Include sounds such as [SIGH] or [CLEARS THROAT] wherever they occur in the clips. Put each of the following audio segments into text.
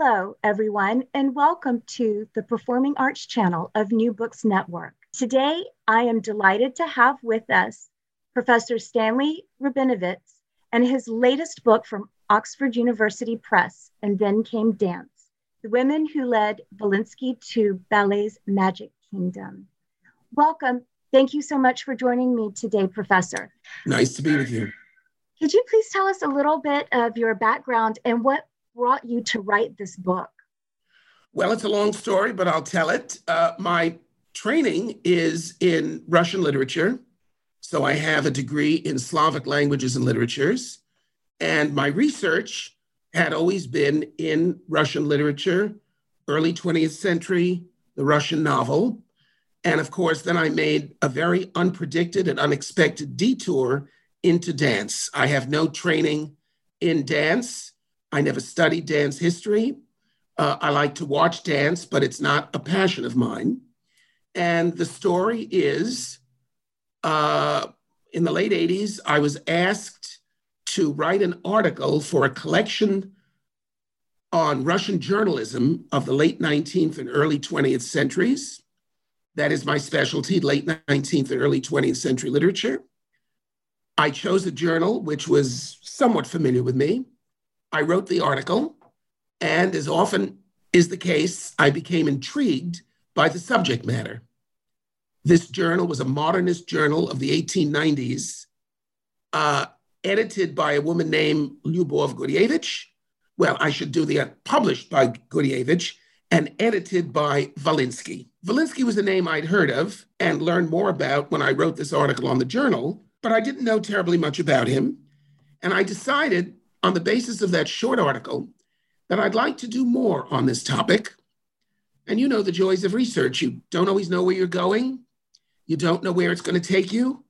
Hello, everyone, and welcome to the Performing Arts channel of New Books Network. Today, I am delighted to have with us Professor Stanley Rabinowitz and his latest book from Oxford University Press, And Then Came Dance The Women Who Led Volynsky to Ballet's Magic Kingdom. Welcome. Thank you so much for joining me today, Professor. Nice to be with you. Could you please tell us a little bit of your background and what brought you to write this book? Well, it's a long story, but I'll tell it. Uh, my training is in Russian literature. So I have a degree in Slavic languages and literatures. And my research had always been in Russian literature, early 20th century, the Russian novel. And of course, then I made a very unpredicted and unexpected detour into dance. I have no training in dance. I never studied dance history. Uh, I like to watch dance, but it's not a passion of mine. And the story is uh, in the late 80s, I was asked to write an article for a collection on Russian journalism of the late 19th and early 20th centuries. That is my specialty, late 19th and early 20th century literature. I chose a journal which was somewhat familiar with me. I wrote the article, and as often is the case, I became intrigued by the subject matter. This journal was a modernist journal of the 1890s, uh, edited by a woman named Lyubov Gurevich. Well, I should do the uh, published by Gurevich and edited by Volynsky. Volynsky was a name I'd heard of and learned more about when I wrote this article on the journal, but I didn't know terribly much about him. And I decided on the basis of that short article that I'd like to do more on this topic. And you know the joys of research. You don't always know where you're going, you don't know where it's going to take you.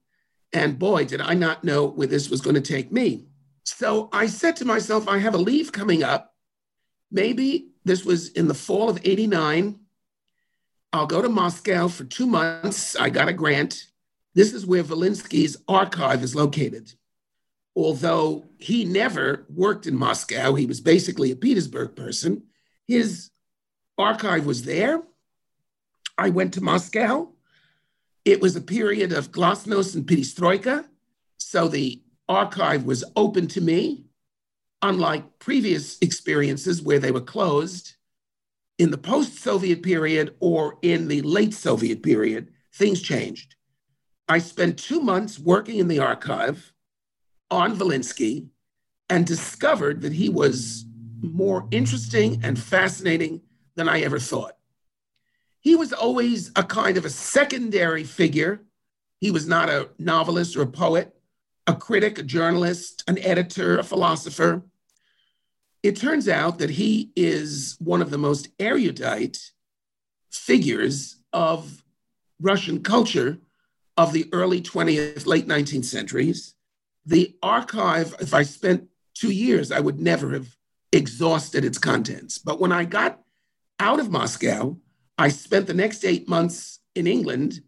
And boy, did I not know where this was going to take me. So I said to myself, I have a leave coming up. Maybe this was in the fall of 89. I'll go to Moscow for two months. I got a grant. This is where Volynsky's archive is located although he never worked in Moscow, he was basically a Petersburg person. His archive was there. I went to Moscow. It was a period of glasnost and perestroika. So the archive was open to me, unlike previous experiences where they were closed. In the post Soviet period or in the late Soviet period, things changed. I spent two months working in the archive on Volynsky and discovered that he was more interesting and fascinating than I ever thought. He was always a kind of a secondary figure. He was not a novelist or a poet, a critic, a journalist, an editor, a philosopher. It turns out that he is one of the most erudite figures of Russian culture of the early 20th, late 19th centuries the archive, if I spent two years, I would never have exhausted its contents. But when I got out of Moscow, I spent the next eight months in England.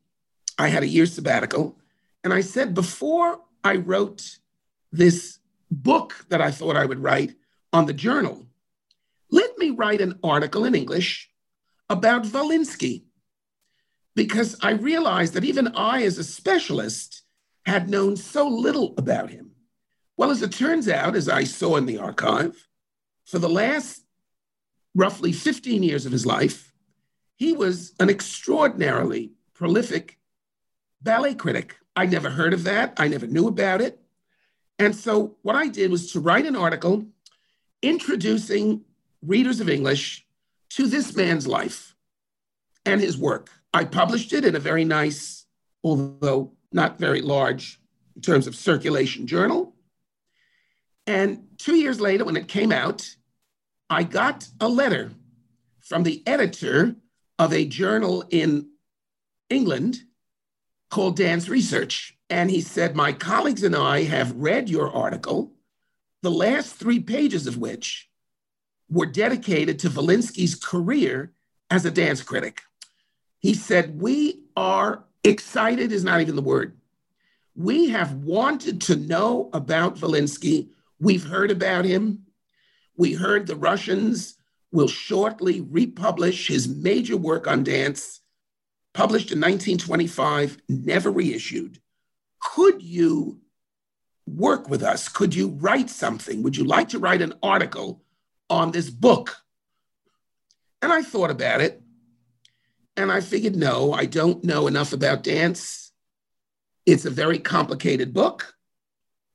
I had a year sabbatical. And I said, before I wrote this book that I thought I would write on the journal, let me write an article in English about Volynsky. Because I realized that even I, as a specialist, had known so little about him. Well, as it turns out, as I saw in the archive, for the last roughly 15 years of his life, he was an extraordinarily prolific ballet critic. I never heard of that, I never knew about it. And so, what I did was to write an article introducing readers of English to this man's life and his work. I published it in a very nice, although not very large in terms of circulation journal. And two years later, when it came out, I got a letter from the editor of a journal in England called Dance Research. And he said, My colleagues and I have read your article, the last three pages of which were dedicated to Volynsky's career as a dance critic. He said, We are excited, is not even the word. We have wanted to know about Volynsky. We've heard about him. We heard the Russians will shortly republish his major work on dance, published in 1925, never reissued. Could you work with us? Could you write something? Would you like to write an article on this book? And I thought about it. And I figured, no, I don't know enough about dance. It's a very complicated book.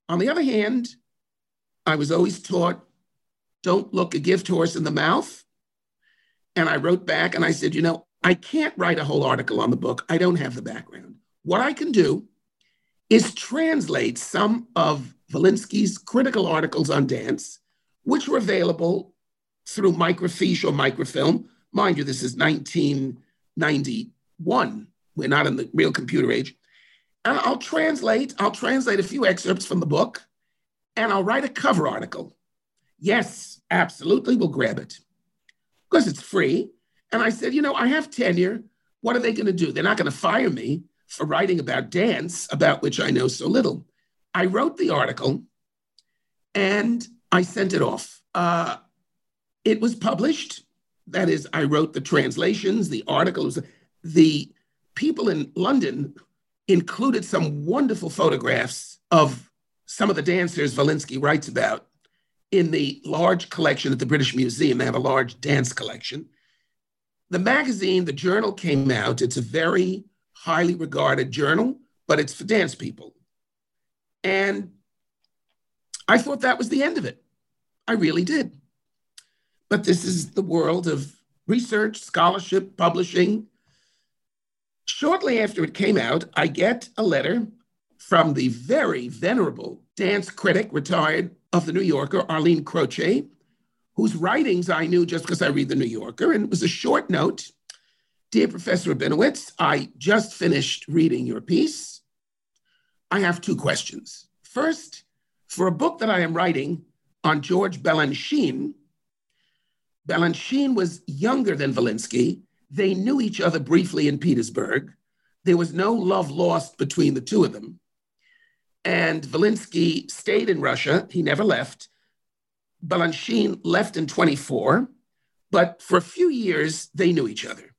On the other hand, I was always taught don't look a gift horse in the mouth. And I wrote back and I said, you know, I can't write a whole article on the book. I don't have the background. What I can do is translate some of Volynsky's critical articles on dance, which were available through microfiche or microfilm. Mind you, this is 1991. We're not in the real computer age. And I'll translate, I'll translate a few excerpts from the book, and I'll write a cover article. Yes, absolutely we'll grab it because it's free. And I said, you know, I have tenure. What are they going to do? They're not going to fire me for writing about dance, about which I know so little. I wrote the article and I sent it off. Uh, it was published. That is, I wrote the translations, the articles. The people in London included some wonderful photographs of some of the dancers Volynsky writes about in the large collection at the British Museum. They have a large dance collection. The magazine, the journal came out. It's a very highly regarded journal, but it's for dance people. And I thought that was the end of it. I really did. But this is the world of research, scholarship, publishing. Shortly after it came out, I get a letter from the very venerable dance critic, retired of the New Yorker, Arlene Croce, whose writings I knew just because I read the New Yorker. And it was a short note Dear Professor Rabinowitz, I just finished reading your piece. I have two questions. First, for a book that I am writing on George Balanchine, Balanchine was younger than Volynsky. They knew each other briefly in Petersburg. There was no love lost between the two of them. And Volynsky stayed in Russia. He never left. Balanchine left in 24, but for a few years, they knew each other.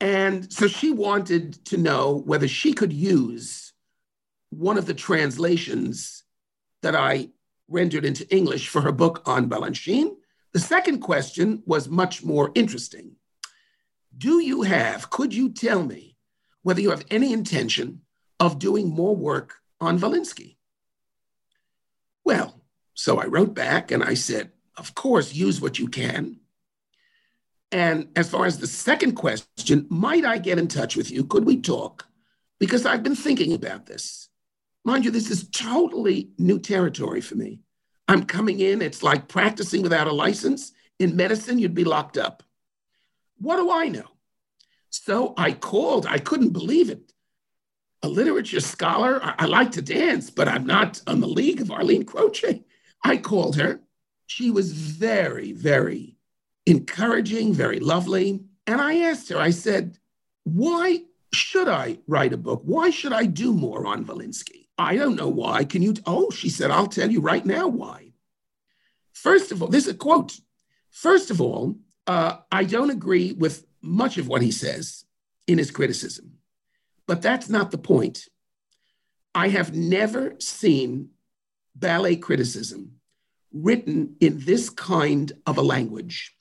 And so she wanted to know whether she could use one of the translations that I rendered into English for her book on Balanchine. The second question was much more interesting. Do you have, could you tell me whether you have any intention of doing more work on Volynsky. Well, so I wrote back and I said, of course, use what you can. And as far as the second question, might I get in touch with you? Could we talk? Because I've been thinking about this. Mind you, this is totally new territory for me. I'm coming in, it's like practicing without a license. In medicine, you'd be locked up. What do I know? So I called, I couldn't believe it a literature scholar. I, I, like to dance, but I'm not on the league of Arlene Croce. I called her. She was very, very encouraging, very lovely. And I asked her, I said, why should I write a book? Why should I do more on Volynsky? I don't know why. Can you? Oh, she said, I'll tell you right now why. First of all, this is a quote. First of all, uh, I don't agree with much of what he says in his criticism. But that's not the point. I have never seen ballet criticism written in this kind of a language.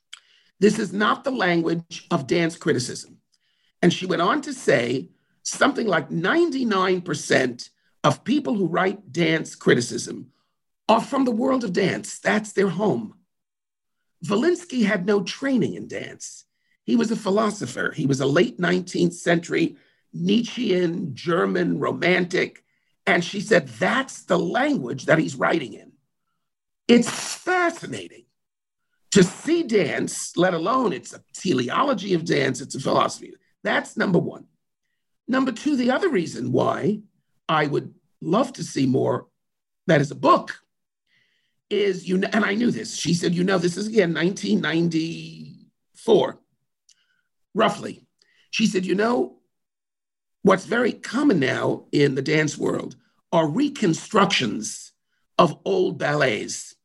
This is not the language of dance criticism. And she went on to say something like 99% of people who write dance criticism are from the world of dance. That's their home. Volynsky had no training in dance. He was a philosopher. He was a late 19th century Nietzschean, German, romantic. And she said, that's the language that he's writing in. It's fascinating to see dance, let alone it's a teleology of dance, it's a philosophy. That's number one. Number two, the other reason why I would love to see more that is a book is you know, and I knew this. She said, you know, this is again 1994, roughly. She said, you know, what's very common now in the dance world are reconstructions of old ballets.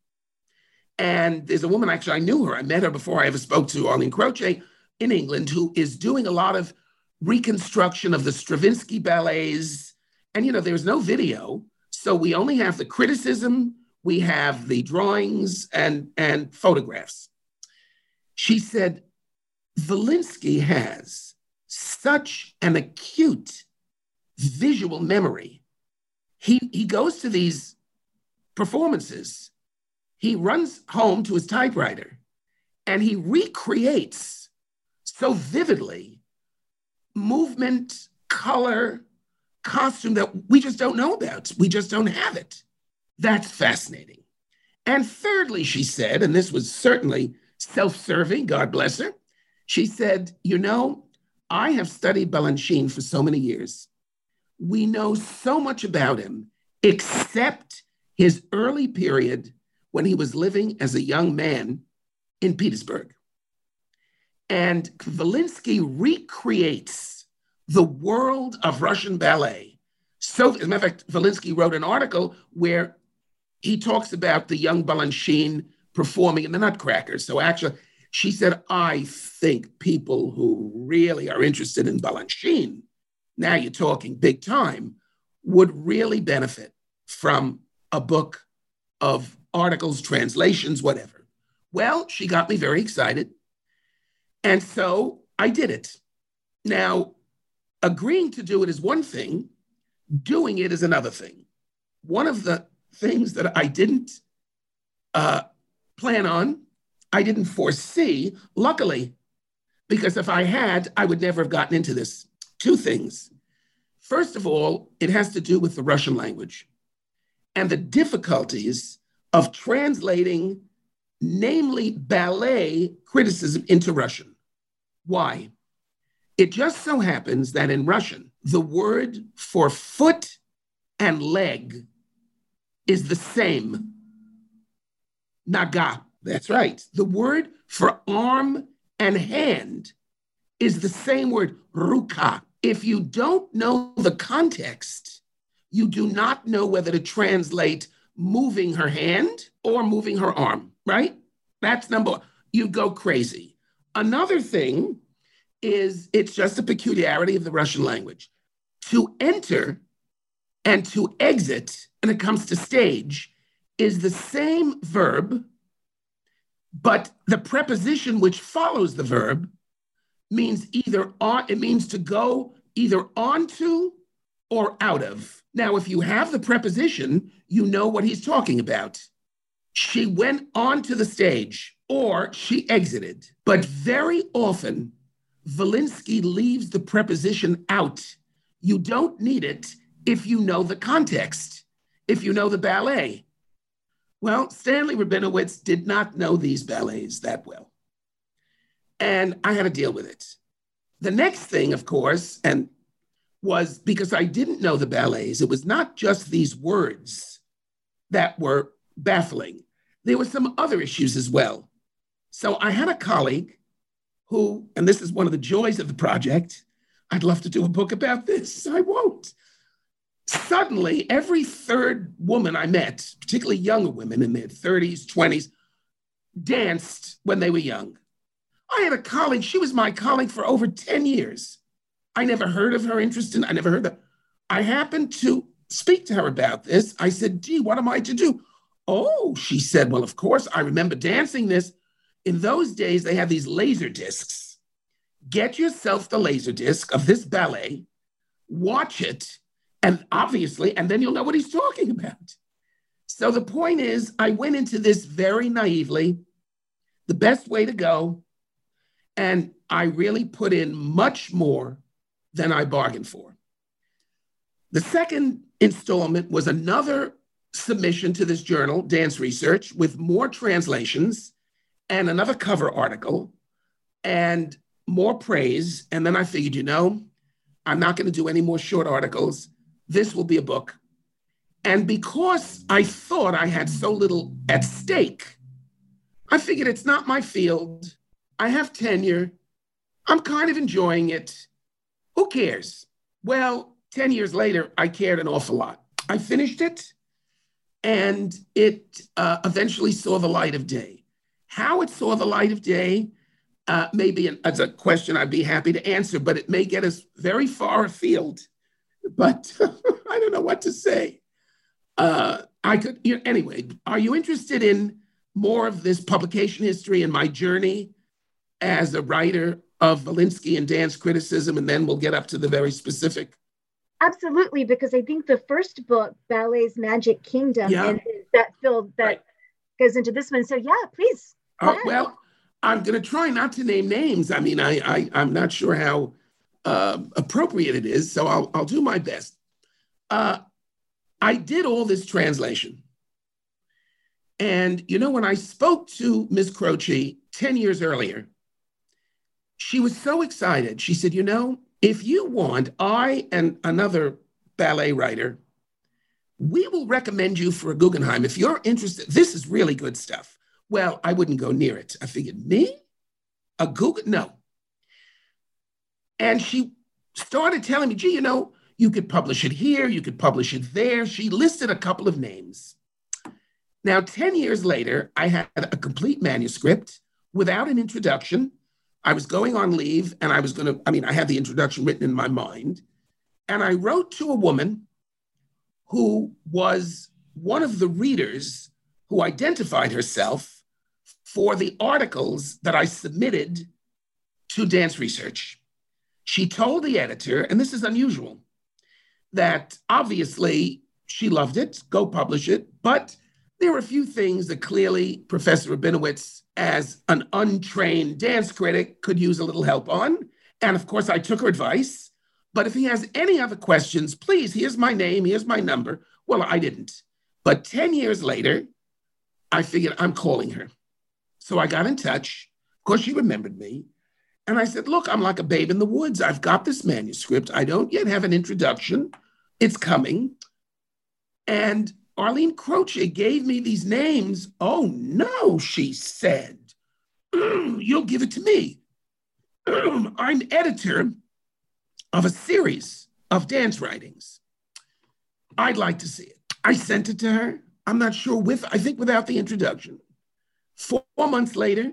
And there's a woman, actually, I knew her. I met her before I ever spoke to Arlene Croce in England, who is doing a lot of reconstruction of the Stravinsky ballets. And, you know, there's no video. So we only have the criticism, we have the drawings and, and photographs. She said, Volynsky has such an acute visual memory. He, he goes to these performances, he runs home to his typewriter and he recreates so vividly movement, color, costume that we just don't know about. We just don't have it. That's fascinating. And thirdly, she said, and this was certainly self serving, God bless her, she said, You know, I have studied Balanchine for so many years. We know so much about him, except his early period when he was living as a young man in Petersburg. And Volynsky recreates the world of Russian ballet. So, as a matter of fact, Volynsky wrote an article where he talks about the young Balanchine performing in the Nutcracker. So, actually, she said, I think people who really are interested in Balanchine, now you're talking big time, would really benefit from a book of articles, translations, whatever. Well, she got me very excited. And so I did it. Now, agreeing to do it is one thing, doing it is another thing. One of the things that I didn't uh, plan on, I didn't foresee, luckily, because if I had, I would never have gotten into this. Two things. First of all, it has to do with the Russian language and the difficulties of translating, namely ballet criticism, into Russian. Why? It just so happens that in Russian, the word for foot and leg is the same. Naga. That's right. The word for arm and hand is the same word, ruka. If you don't know the context, you do not know whether to translate moving her hand or moving her arm, right? That's number one. You go crazy. Another thing is it's just a peculiarity of the Russian language. To enter and to exit, when it comes to stage, is the same verb, but the preposition which follows the verb means either on, it means to go either onto or out of. Now, if you have the preposition, you know what he's talking about. She went onto the stage or she exited. But very often, Volynsky leaves the preposition out. You don't need it if you know the context, if you know the ballet. Well, Stanley Rabinowitz did not know these ballets that well. And I had to deal with it. The next thing, of course, and was because I didn't know the ballets. It was not just these words that were baffling, there were some other issues as well. So I had a colleague who, and this is one of the joys of the project, I'd love to do a book about this. [LAUGHS] I won't. Suddenly, every third woman I met, particularly younger women in their 30s, 20s, danced when they were young. I had a colleague, she was my colleague for over 10 years. I never heard of her interest in, I never heard that. I happened to speak to her about this. I said, gee, what am I to do? Oh, she said, well, of course, I remember dancing this. In those days, they had these laser discs. Get yourself the laser disc of this ballet, watch it, and obviously, and then you'll know what he's talking about. So the point is, I went into this very naively, the best way to go. And I really put in much more than I bargained for. The second installment was another submission to this journal, Dance Research, with more translations and another cover article and more praise. And then I figured, you know, I'm not going to do any more short articles. This will be a book. And because I thought I had so little at stake, I figured it's not my field. I have tenure. I'm kind of enjoying it. Who cares? Well, 10 years later, I cared an awful lot. I finished it and it uh, eventually saw the light of day. How it saw the light of day uh, may be an, as a question I'd be happy to answer, but it may get us very far afield. But [LAUGHS] I don't know what to say. Uh, I could, you know, anyway, are you interested in more of this publication history and my journey as a writer of Volynsky and dance criticism? And then we'll get up to the very specific Absolutely, because I think the first book, Ballet's Magic Kingdom, yeah. and that field that right. goes into this one. So yeah, please. Uh, well, I'm going to try not to name names. I mean, I, I am not sure how uh, appropriate it is, so I'll I'll do my best. Uh, I did all this translation, and you know when I spoke to Ms. Croce ten years earlier, she was so excited. She said, "You know, if you want, I and another ballet writer, we will recommend you for a Guggenheim. If you're interested, this is really good stuff. Well, I wouldn't go near it. I figured, me? A Guggenheim? No. And she started telling me, gee, you know, you could publish it here, you could publish it there. She listed a couple of names. Now, 10 years later, I had a complete manuscript without an introduction, I was going on leave and I was going to, I mean, I had the introduction written in my mind. And I wrote to a woman who was one of the readers who identified herself for the articles that I submitted to Dance Research. She told the editor, and this is unusual, that obviously she loved it, go publish it, but there were a few things that clearly Professor Rabinowitz as an untrained dance critic could use a little help on. And of course, I took her advice. But if he has any other questions, please, here's my name, here's my number. Well, I didn't. But 10 years later, I figured I'm calling her. So I got in touch. Of course, she remembered me. And I said, Look, I'm like a babe in the woods. I've got this manuscript. I don't yet have an introduction. It's coming. And Arlene Croce gave me these names. Oh, no, she said. Mm, you'll give it to me. Mm, I'm editor of a series of dance writings. I'd like to see it. I sent it to her. I'm not sure with, I think without the introduction. Four months later,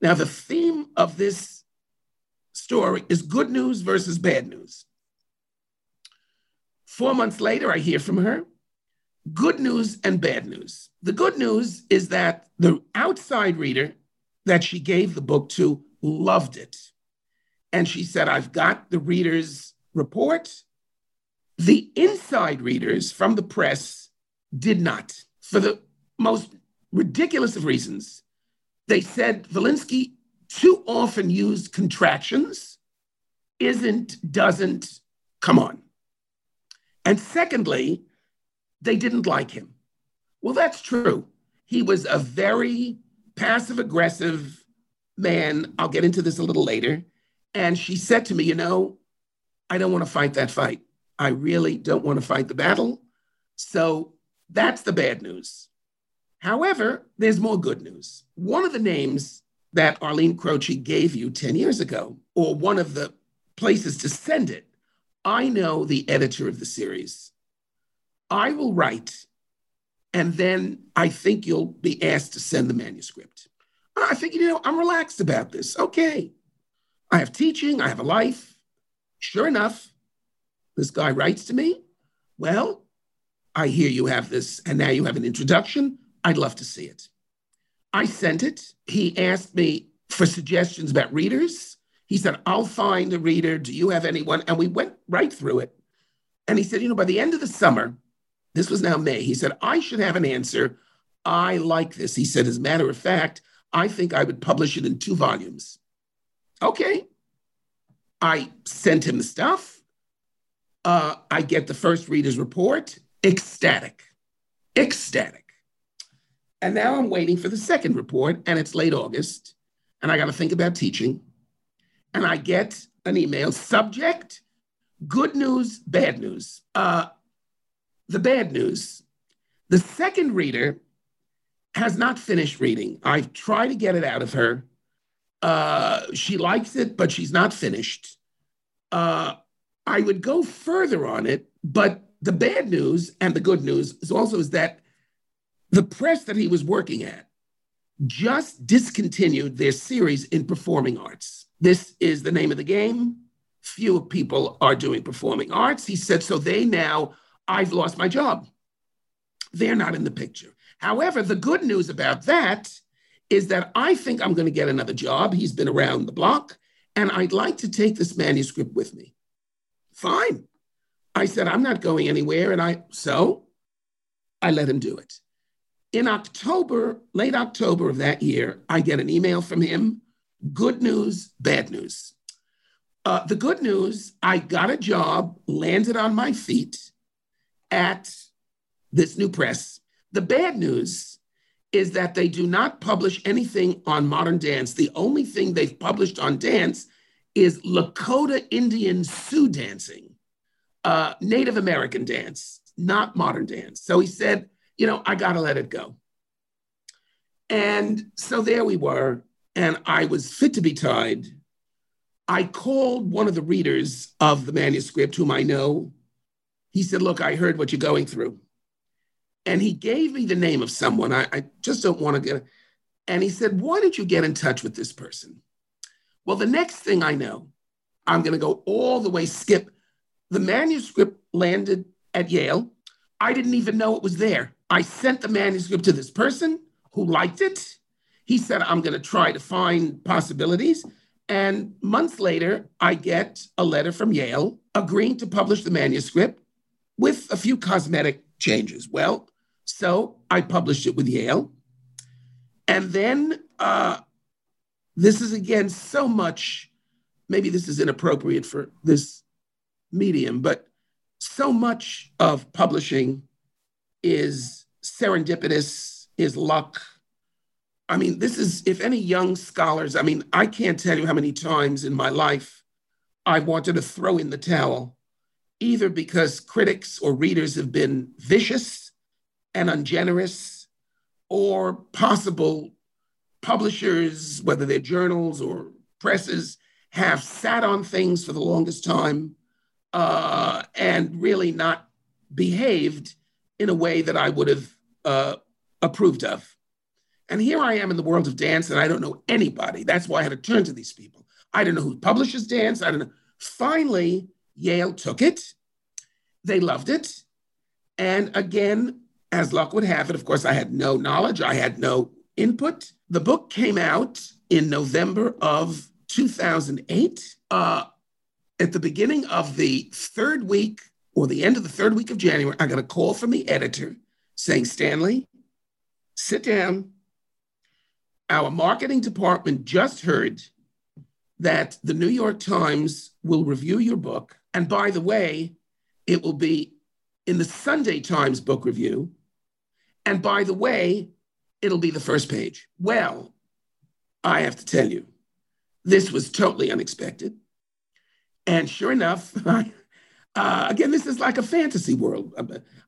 now the theme of this story is good news versus bad news. Four months later, I hear from her good news and bad news. The good news is that the outside reader that she gave the book to loved it. And she said, I've got the reader's report. The inside readers from the press did not, for the most ridiculous of reasons. They said Volynsky too often used contractions, isn't, doesn't, come on. And secondly, they didn't like him. Well, that's true. He was a very passive aggressive man. I'll get into this a little later. And she said to me, You know, I don't want to fight that fight. I really don't want to fight the battle. So that's the bad news. However, there's more good news. One of the names that Arlene Croce gave you 10 years ago, or one of the places to send it, I know the editor of the series. I will write, and then I think you'll be asked to send the manuscript. I think, you know, I'm relaxed about this. Okay. I have teaching, I have a life. Sure enough, this guy writes to me. Well, I hear you have this, and now you have an introduction. I'd love to see it. I sent it. He asked me for suggestions about readers. He said, I'll find a reader. Do you have anyone? And we went right through it. And he said, You know, by the end of the summer, this was now May. He said, I should have an answer. I like this. He said, as a matter of fact, I think I would publish it in two volumes. Okay. I sent him the stuff. Uh, I get the first reader's report, ecstatic. ecstatic. And now I'm waiting for the second report, and it's late August, and I got to think about teaching. And I get an email subject good news, bad news. Uh, the bad news the second reader has not finished reading. I've tried to get it out of her. Uh, she likes it, but she's not finished. Uh, I would go further on it, but the bad news and the good news is also is that the press that he was working at just discontinued their series in performing arts. This is the name of the game. Few people are doing performing arts. He said, so they now, I've lost my job. They're not in the picture. However, the good news about that is that I think I'm going to get another job. He's been around the block, and I'd like to take this manuscript with me. Fine. I said, I'm not going anywhere. And I, so I let him do it. In October, late October of that year, I get an email from him good news, bad news. Uh, the good news, I got a job, landed on my feet at this new press. The bad news is that they do not publish anything on modern dance. The only thing they've published on dance is Lakota Indian Sioux dancing, uh, Native American dance, not modern dance. So he said, you know, I got to let it go. And so there we were, and I was fit to be tied. I called one of the readers of the manuscript, whom I know. He said, Look, I heard what you're going through. And he gave me the name of someone. I, I just don't want to get. And he said, Why don't you get in touch with this person? Well, the next thing I know, I'm going to go all the way skip. The manuscript landed at Yale. I didn't even know it was there. I sent the manuscript to this person who liked it. He said, I'm going to try to find possibilities. And months later, I get a letter from Yale agreeing to publish the manuscript with a few cosmetic changes. Well, so I published it with Yale. And then uh, this is again so much, maybe this is inappropriate for this medium, but so much of publishing is serendipitous, is luck. I mean, this is, if any young scholars, I mean, I can't tell you how many times in my life I've wanted to throw in the towel, either because critics or readers have been vicious and ungenerous, or possible publishers, whether they're journals or presses, have sat on things for the longest time uh, and really not behaved in a way that I would have uh, approved of. And here I am in the world of dance, and I don't know anybody. That's why I had to turn to these people. I don't know who publishes dance. I don't know. Finally, Yale took it. They loved it. And again, as luck would have it, of course, I had no knowledge, I had no input. The book came out in November of 2008. Uh, at the beginning of the third week or the end of the third week of January, I got a call from the editor saying, Stanley, sit down. Our marketing department just heard that the New York Times will review your book. And by the way, it will be in the Sunday Times book review. And by the way, it'll be the first page. Well, I have to tell you, this was totally unexpected. And sure enough, [LAUGHS] uh, again, this is like a fantasy world.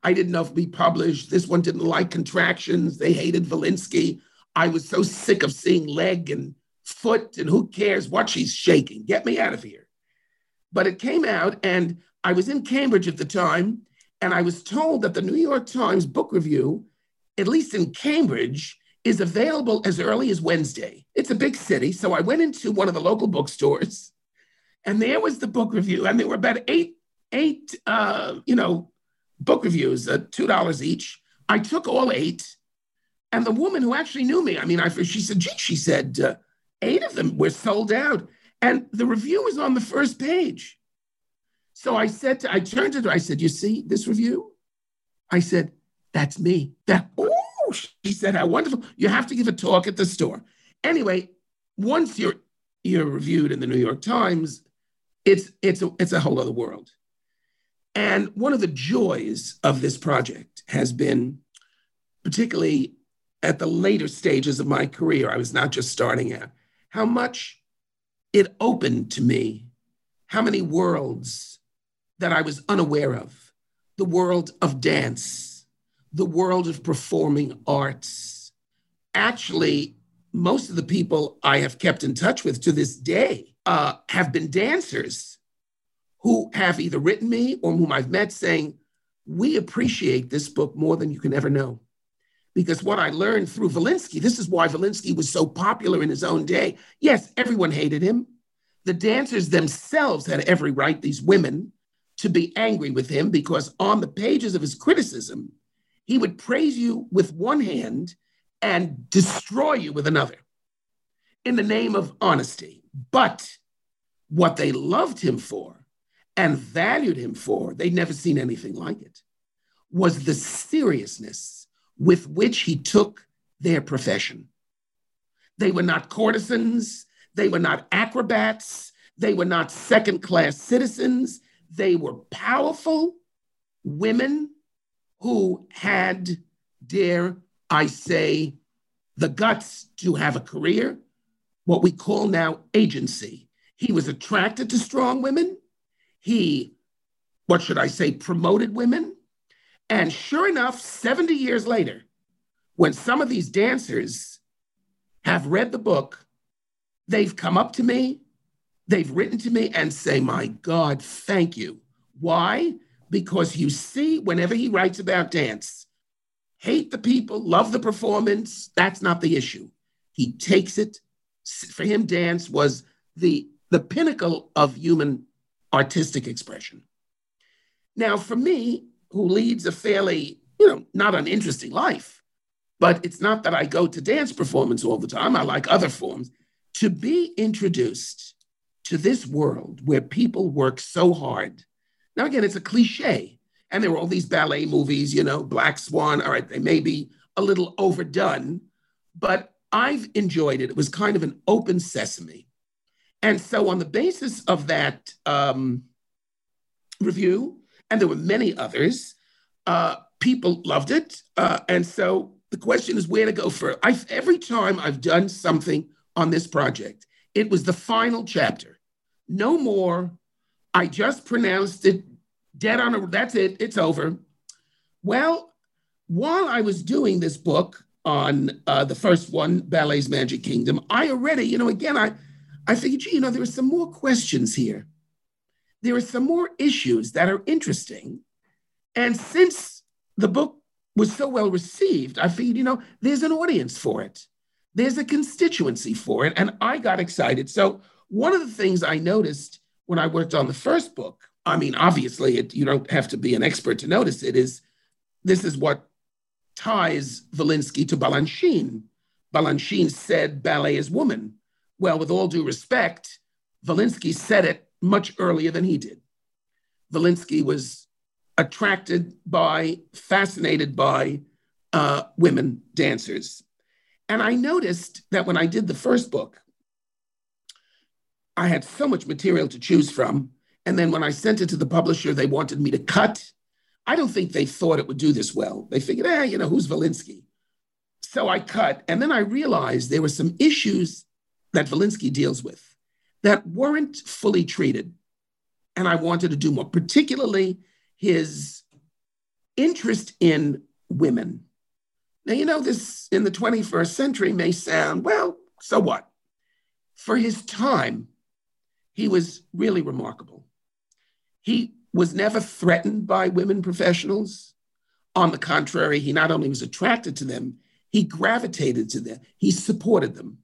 I didn't know if we published. This one didn't like contractions. They hated Volynsky. I was so sick of seeing leg and foot and who cares what she's shaking. Get me out of here. But it came out, and I was in Cambridge at the time, and I was told that the New York Times book review at least in Cambridge, is available as early as Wednesday. It's a big city. So I went into one of the local bookstores and there was the book review. And there were about eight, eight, uh, you know, book reviews, uh, $2 each. I took all eight. And the woman who actually knew me, I mean, I, she said, gee, she said, uh, eight of them were sold out. And the review was on the first page. So I said to, I turned to her, I said, you see this review? I said, that's me. That, oh, she said, how wonderful. You have to give a talk at the store. Anyway, once you're you're reviewed in the New York Times, it's it's a, it's a whole other world. And one of the joys of this project has been particularly at the later stages of my career, I was not just starting out, how much it opened to me, how many worlds that I was unaware of the world of dance, the world of performing arts. Actually, most of the people I have kept in touch with to this day uh, have been dancers who have either written me or whom I've met saying, We appreciate this book more than you can ever know. Because what I learned through Volynsky, this is why Volynsky was so popular in his own day. Yes, everyone hated him. The dancers themselves had every right, these women, to be angry with him because on the pages of his criticism, he would praise you with one hand and destroy you with another in the name of honesty. But what they loved him for and valued him for, they'd never seen anything like it, was the seriousness with which he took their profession. They were not courtesans, they were not acrobats, they were not second class citizens, they were powerful women who had, dare I say, the guts to have a career, what we call now agency. He was attracted to strong women. He, what should I say, promoted women. And sure enough, 70 years later, when some of these dancers have read the book, they've come up to me, they've written to me and say, My God, thank you. Why? Because you see, whenever he writes about dance, hate the people, love the performance, that's not the issue. He takes it. For him, dance was the, the pinnacle of human artistic expression. Now, for me, who leads a fairly, you know, not uninteresting life, but it's not that I go to dance performance all the time. I like other forms. To be introduced to this world where people work so hard. Now, again, it's a cliche. And there were all these ballet movies, you know, Black Swan. All right, they may be a little overdone, but I've enjoyed it. It was kind of an open sesame. And so, on the basis of that um, review, and there were many others, uh, people loved it. Uh, and so, the question is where to go for I, every time I've done something on this project, it was the final chapter. No more. I just pronounced it dead on a, that's it, it's over. Well, while I was doing this book on uh, the first one, Ballet's Magic Kingdom, I already, you know, again, I, I figured, gee, you know, there are some more questions here. There are some more issues that are interesting. And since the book was so well received, I figured, you know, there's an audience for it. There's a constituency for it. And I got excited. So, one of the things I noticed when I worked on the first book I mean, obviously, it, you don't have to be an expert to notice it. Is this is what ties Volynsky to Balanchine? Balanchine said ballet is woman. Well, with all due respect, Volynsky said it much earlier than he did. Volynsky was attracted by, fascinated by uh, women dancers. And I noticed that when I did the first book, I had so much material to choose from and then when I sent it to the publisher, they wanted me to cut. I don't think they thought it would do this well. They figured, eh, you know, who's Volynsky? So I cut. And then I realized there were some issues that Volynsky deals with that weren't fully treated. And I wanted to do more, particularly his interest in women. Now, you know, this in the 21st century may sound, well, so what? For his time, he was really remarkable. He was never threatened by women professionals. On the contrary, he not only was attracted to them, he gravitated to them, he supported them.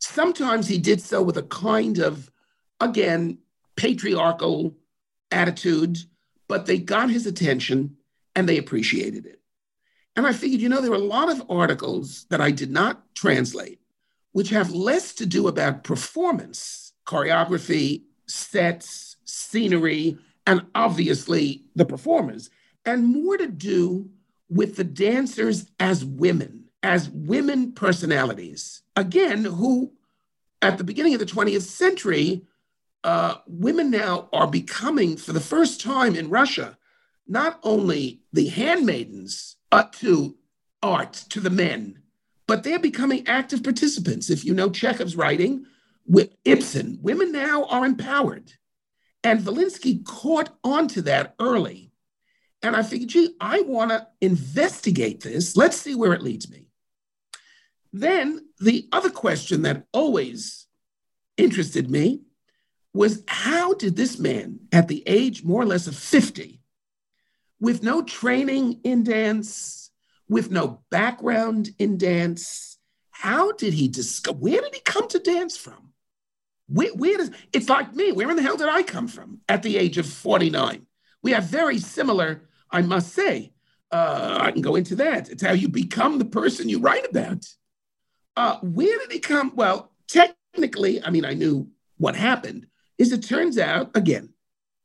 Sometimes he did so with a kind of, again, patriarchal attitude, but they got his attention and they appreciated it. And I figured, you know, there are a lot of articles that I did not translate, which have less to do about performance, choreography, sets, scenery, and obviously the performers, and more to do with the dancers as women, as women personalities. Again, who at the beginning of the 20th century, uh, women now are becoming, for the first time in Russia, not only the handmaidens, but to art to the men, but they're becoming active participants. If you know Chekhov's writing, with Ibsen, women now are empowered. And Volynsky caught onto that early. And I figured, gee, I want to investigate this. Let's see where it leads me. Then the other question that always interested me was how did this man, at the age more or less of 50, with no training in dance, with no background in dance, how did he discover, where did he come to dance from? Where, where does, it's like me, where in the hell did I come from at the age of 49? We have very similar, I must say, uh, I can go into that. It's how you become the person you write about. Uh, where did he come? Well, technically, I mean, I knew what happened, is it turns out, again,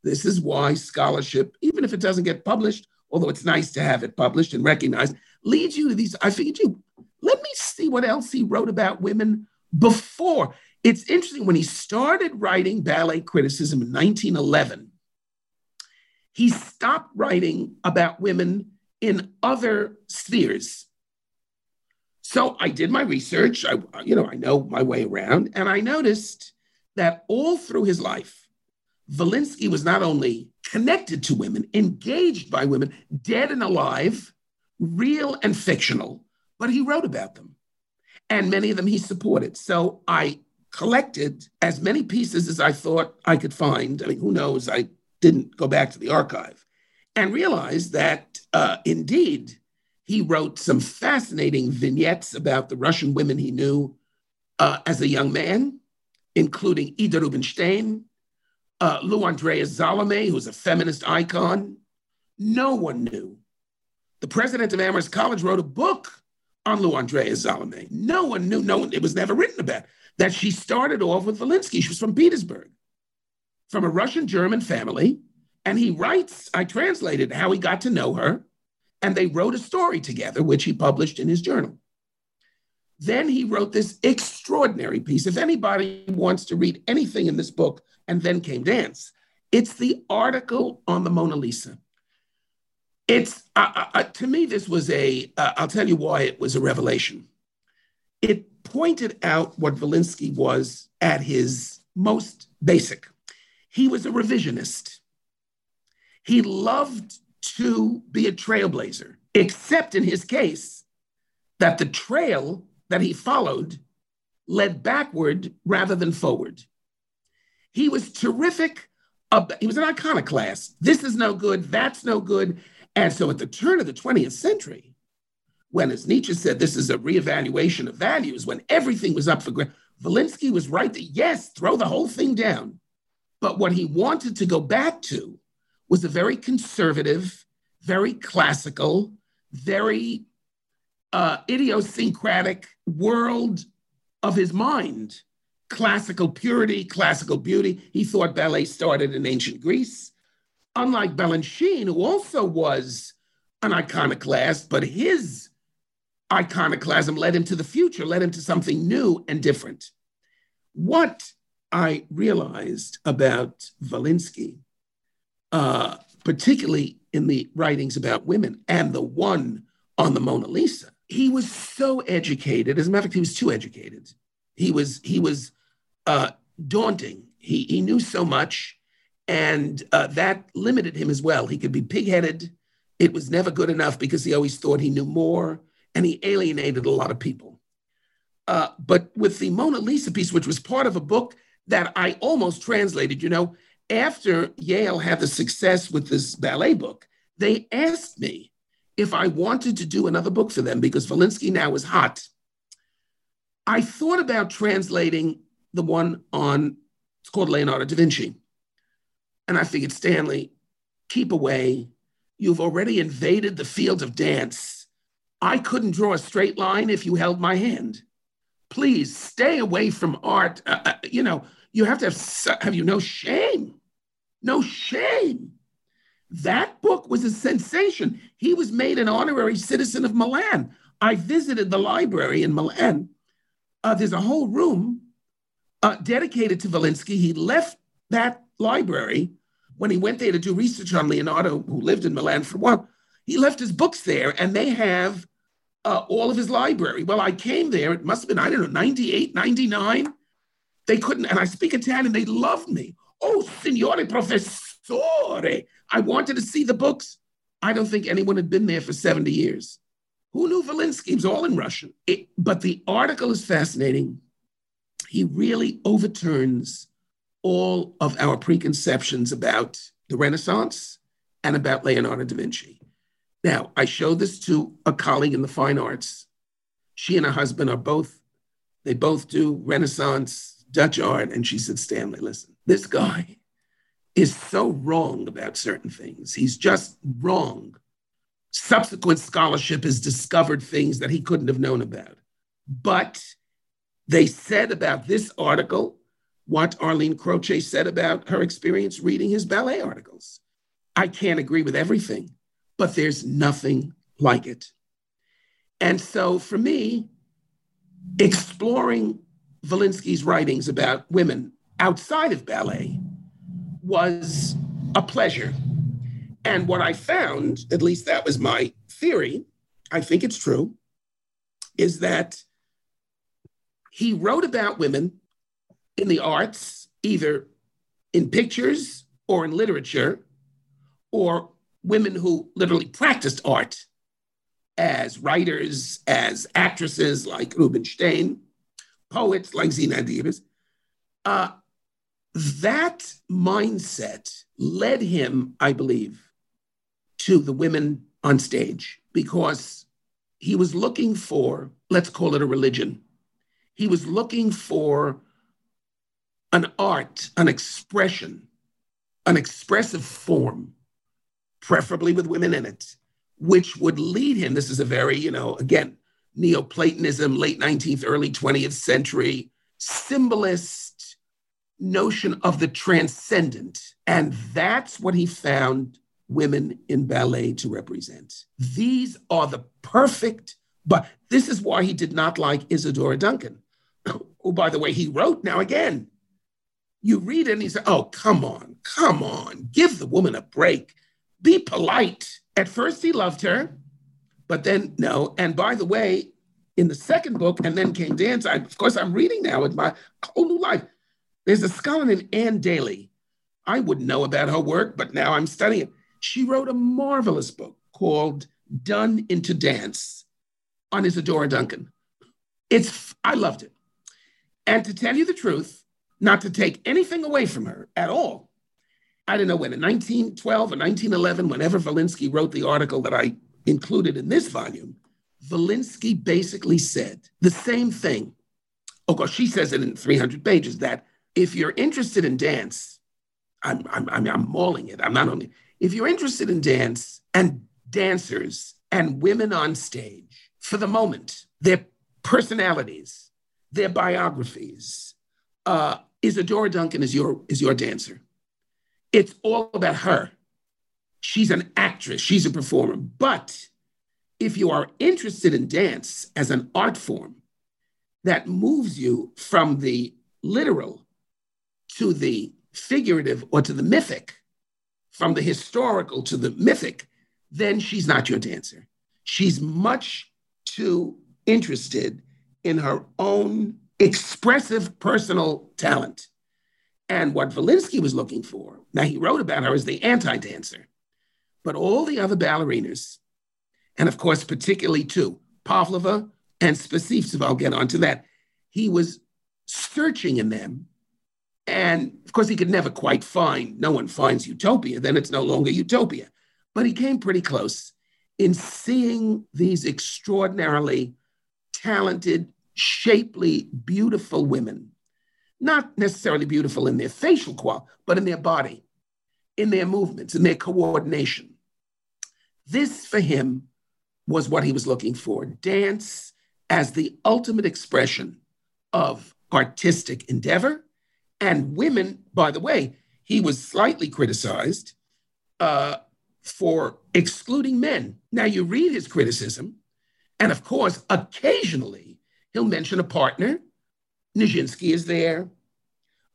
this is why scholarship, even if it doesn't get published, although it's nice to have it published and recognized, leads you to these. I figured, you let me see what else he wrote about women before. It's interesting when he started writing ballet criticism in 1911, he stopped writing about women in other spheres. So I did my research. I, you know, I know my way around, and I noticed that all through his life, Volynsky was not only connected to women, engaged by women, dead and alive, real and fictional, but he wrote about them. And many of them he supported. So I collected as many pieces as I thought I could find. I mean, who knows? I didn't go back to the archive and realized that uh, indeed he wrote some fascinating vignettes about the Russian women he knew uh, as a young man including Ida Rubinstein, uh, Lou Andreas Salome, who's a feminist icon. No one knew. The president of Amherst College wrote a book on Lou Andreas Salome. No one knew, no one, it was never written about, that she started off with Volynsky. She was from Petersburg, from a Russian German family. And he writes, I translated how he got to know her, and they wrote a story together, which he published in his journal. Then he wrote this extraordinary piece. If anybody wants to read anything in this book, and then came dance, it's the article on the Mona Lisa. It's uh, uh, to me, this was a. will uh, tell you why it was a revelation. It pointed out what Volynsky was at his most basic. He was a revisionist. He loved to be a trailblazer, except in his case, that the trail that he followed led backward rather than forward. He was terrific. Uh, he was an iconoclast. This is no good. That's no good. And so at the turn of the 20th century, when, as Nietzsche said, this is a reevaluation of values, when everything was up for grabs, Volynsky was right that, yes, throw the whole thing down. But what he wanted to go back to was a very conservative, very classical, very uh, idiosyncratic world of his mind classical purity, classical beauty. He thought ballet started in ancient Greece. Unlike Balanchine, who also was an iconoclast, but his iconoclasm led him to the future, led him to something new and different. What I realized about Volynsky, uh, particularly in the writings about women and the one on the Mona Lisa, he was so educated. As a matter of fact, he was too educated. He was he was uh, daunting. He he knew so much, and uh, that limited him as well. He could be pigheaded. It was never good enough because he always thought he knew more, and he alienated a lot of people. Uh, but with the Mona Lisa piece, which was part of a book that I almost translated, you know, after Yale had the success with this ballet book, they asked me if I wanted to do another book for them because Volynsky now is hot, I thought about translating the one on, it's called Leonardo da Vinci. And I figured, Stanley, keep away. You've already invaded the field of dance. I couldn't draw a straight line if you held my hand. Please stay away from art. Uh, uh, you know, you have to have, have you no shame? No shame. That book was a sensation. He was made an honorary citizen of Milan. I visited the library in Milan. Uh, there's a whole room uh, dedicated to Volynsky. He left that library when he went there to do research on Leonardo, who lived in Milan for a while. He left his books there, and they have uh, all of his library. Well, I came there, it must have been, I don't know, 98, 99. They couldn't, and I speak Italian, they loved me. Oh, signore professore. I wanted to see the books. I don't think anyone had been there for 70 years. Who knew Volynsky? It was all in Russian. It, but the article is fascinating. He really overturns all of our preconceptions about the Renaissance and about Leonardo da Vinci. Now, I showed this to a colleague in the fine arts. She and her husband are both, they both do Renaissance Dutch art. And she said, Stanley, listen, this guy is so wrong about certain things. He's just wrong subsequent scholarship has discovered things that he couldn't have known about. But they said about this article what Arlene Croce said about her experience reading his ballet articles. I can't agree with everything, but there's nothing like it. And so for me, exploring Volynsky's writings about women outside of ballet was a pleasure. And what I found, at least that was my theory, I think it's true, is that he wrote about women in the arts, either in pictures or in literature, or women who literally practiced art as writers, as actresses like Rubinstein, poets like Zina Davis. Uh, that mindset led him, I believe, to the women on stage because he was looking for, let's call it a religion. He was looking for an art, an expression, an expressive form, preferably with women in it, which would lead him. This is a very, you know, again, Neoplatonism, late 19th, early 20th century, symbolist notion of the transcendent. And that's what he found women in ballet to represent. These are the perfect, but this is why he did not like Isadora Duncan, [CLEARS THROAT] oh, by the way, he wrote now again. You read it and he said, Oh, come on, come on, give the woman a break, be polite. At first, he loved her, but then no. And by the way, in the second book, and then came Dance, I, of course, I'm reading now with my whole new life. There's a scholar named Ann Daly. I wouldn't know about her work, but now I'm studying it. She wrote a marvelous book called Done into Dance on Isadora Duncan. It's I loved it. And to tell you the truth, not to take anything away from her at all, I don't know when, in 1912 or 1911, whenever Volynsky wrote the article that I included in this volume, Volynsky basically said the same thing. Oh, gosh, she says it in 300 pages that if you're interested in dance, I'm, I'm, I'm, mauling it. I'm not only, if you're interested in dance and dancers and women on stage, for the moment, their personalities, their biographies, uh, Isadora Duncan is your, is your dancer. It's all about her. She's an actress, she's a performer. But if you are interested in dance as an art form that moves you from the literal to the figurative or to the mythic, from the historical to the mythic, then she's not your dancer. She's much too interested in her own expressive personal talent. And what Volynsky was looking for, now he wrote about her as the anti dancer, but all the other ballerinas, and of course, particularly two, Pavlova and Spesivtseva, I'll get onto that, he was searching in them and of course, he could never quite find, no one finds utopia, then it's no longer utopia. But he came pretty close in seeing these extraordinarily talented, shapely, beautiful women, not necessarily beautiful in their facial quality, but in their body, in their movements, in their coordination. This for him was what he was looking for dance as the ultimate expression of artistic endeavor and women, by the way, he was slightly criticized uh, for excluding men. Now, you read his criticism, and of course, occasionally he'll mention a partner. Nijinsky is there,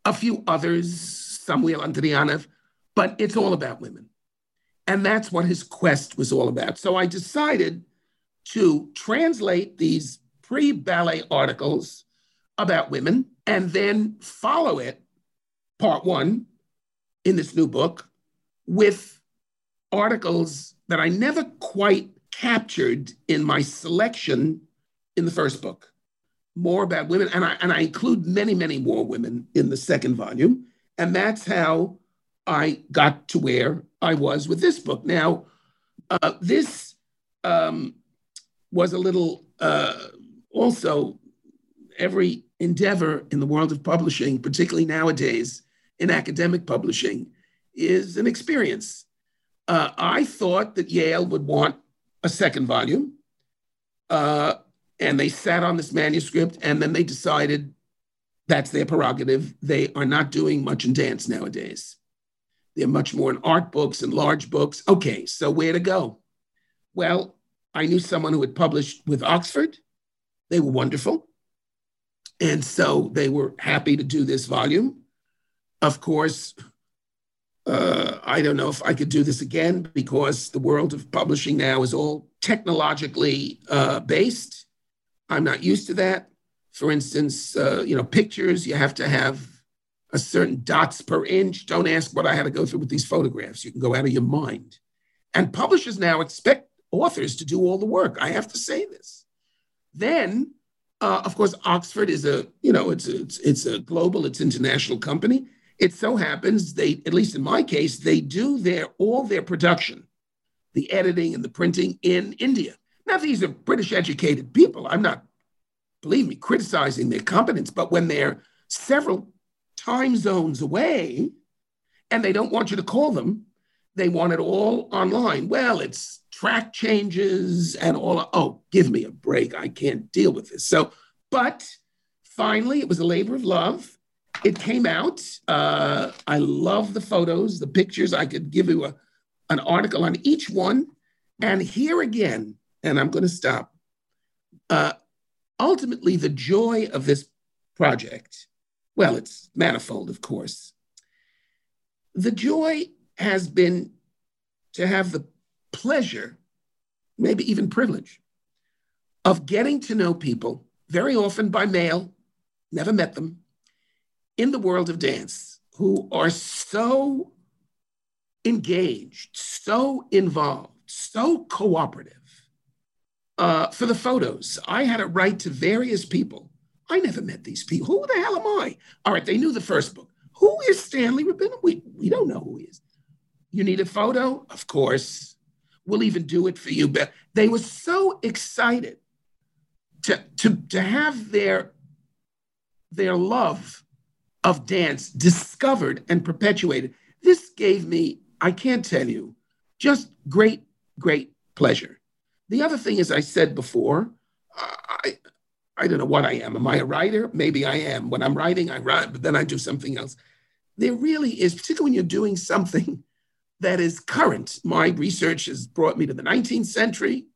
a few others, Samuel Andrianov, but it's all about women. And that's what his quest was all about. So I decided to translate these pre ballet articles about women and then follow it, part one, in this new book, with articles that I never quite captured in my selection in the first book. More about women, and I, and I include many, many more women in the second volume. And that's how I got to where I was with this book. Now, uh, this um, was a little uh, also every endeavor in the world of publishing, particularly nowadays in academic publishing, is an experience. Uh, I thought that Yale would want a second volume, uh, and they sat on this manuscript, and then they decided that's their prerogative. They are not doing much in dance nowadays. They're much more in art books and large books. Okay, so where to go? Well, I knew someone who had published with Oxford. They were wonderful. And so they were happy to do this volume. Of course, uh, I don't know if I could do this again because the world of publishing now is all technologically uh, based. I'm not used to that. For instance, uh, you know, pictures, you have to have a certain dots per inch. Don't ask what I had to go through with these photographs. You can go out of your mind. And publishers now expect authors to do all the work. I have to say this. Then, uh, of course, Oxford is a you know it's a, it's it's a global, it's international company. It so happens they, at least in my case, they do their all their production, the editing and the printing in India. Now these are British educated people. I'm not, believe me, criticizing their competence, but when they're several time zones away and they don't want you to call them, they want it all online. Well, it's track changes and all. Oh, give me a break. I can't deal with this. So, but finally, it was a labor of love. It came out. Uh, I love the photos, the pictures. I could give you a, an article on each one. And here again, and I'm going to stop. Uh, ultimately, the joy of this project, well, it's manifold, of course. The joy has been to have the pleasure, maybe even privilege, of getting to know people, very often by mail, never met them, in the world of dance who are so engaged, so involved, so cooperative. Uh, for the photos, I had a write to various people. I never met these people. Who the hell am I? All right, they knew the first book. Who is Stanley Rabin? We, we don't know who he is. You need a photo? Of course. We'll even do it for you. But they were so excited to, to, to have their, their love of dance discovered and perpetuated. This gave me, I can't tell you, just great, great pleasure. The other thing, as I said before, I, I don't know what I am. Am I a writer? Maybe I am. When I'm writing, I write, but then I do something else. There really is, particularly when you're doing something [LAUGHS] that is current. My research has brought me to the 19th century,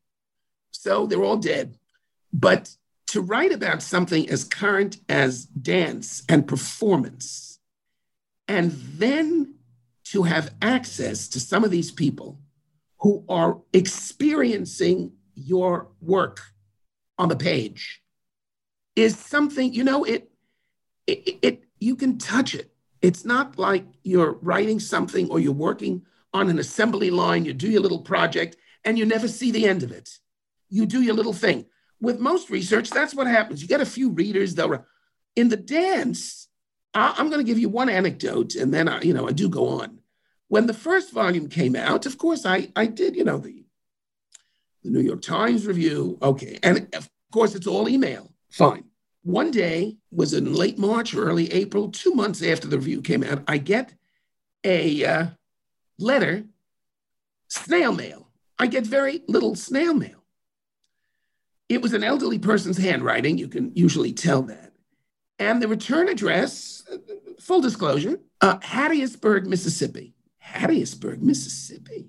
so they're all dead. But to write about something as current as dance and performance, and then to have access to some of these people who are experiencing your work on the page is something, you know, it, it, it you can touch it. It's not like you're writing something or you're working on an assembly line, you do your little project, and you never see the end of it. You do your little thing. With most research, that's what happens. You get a few readers, they'll in the dance. I'm going to give you one anecdote, and then I, you know, I do go on. When the first volume came out, of course, I, I did, you know, the, the New York Times review. Okay. And of course, it's all email. Fine. One day was in late March or early April, two months after the review came out, I get a uh, letter, snail mail. I get very little snail mail. It was an elderly person's handwriting. You can usually tell that. And the return address, full disclosure, uh, Hattiesburg, Mississippi. Hattiesburg, Mississippi.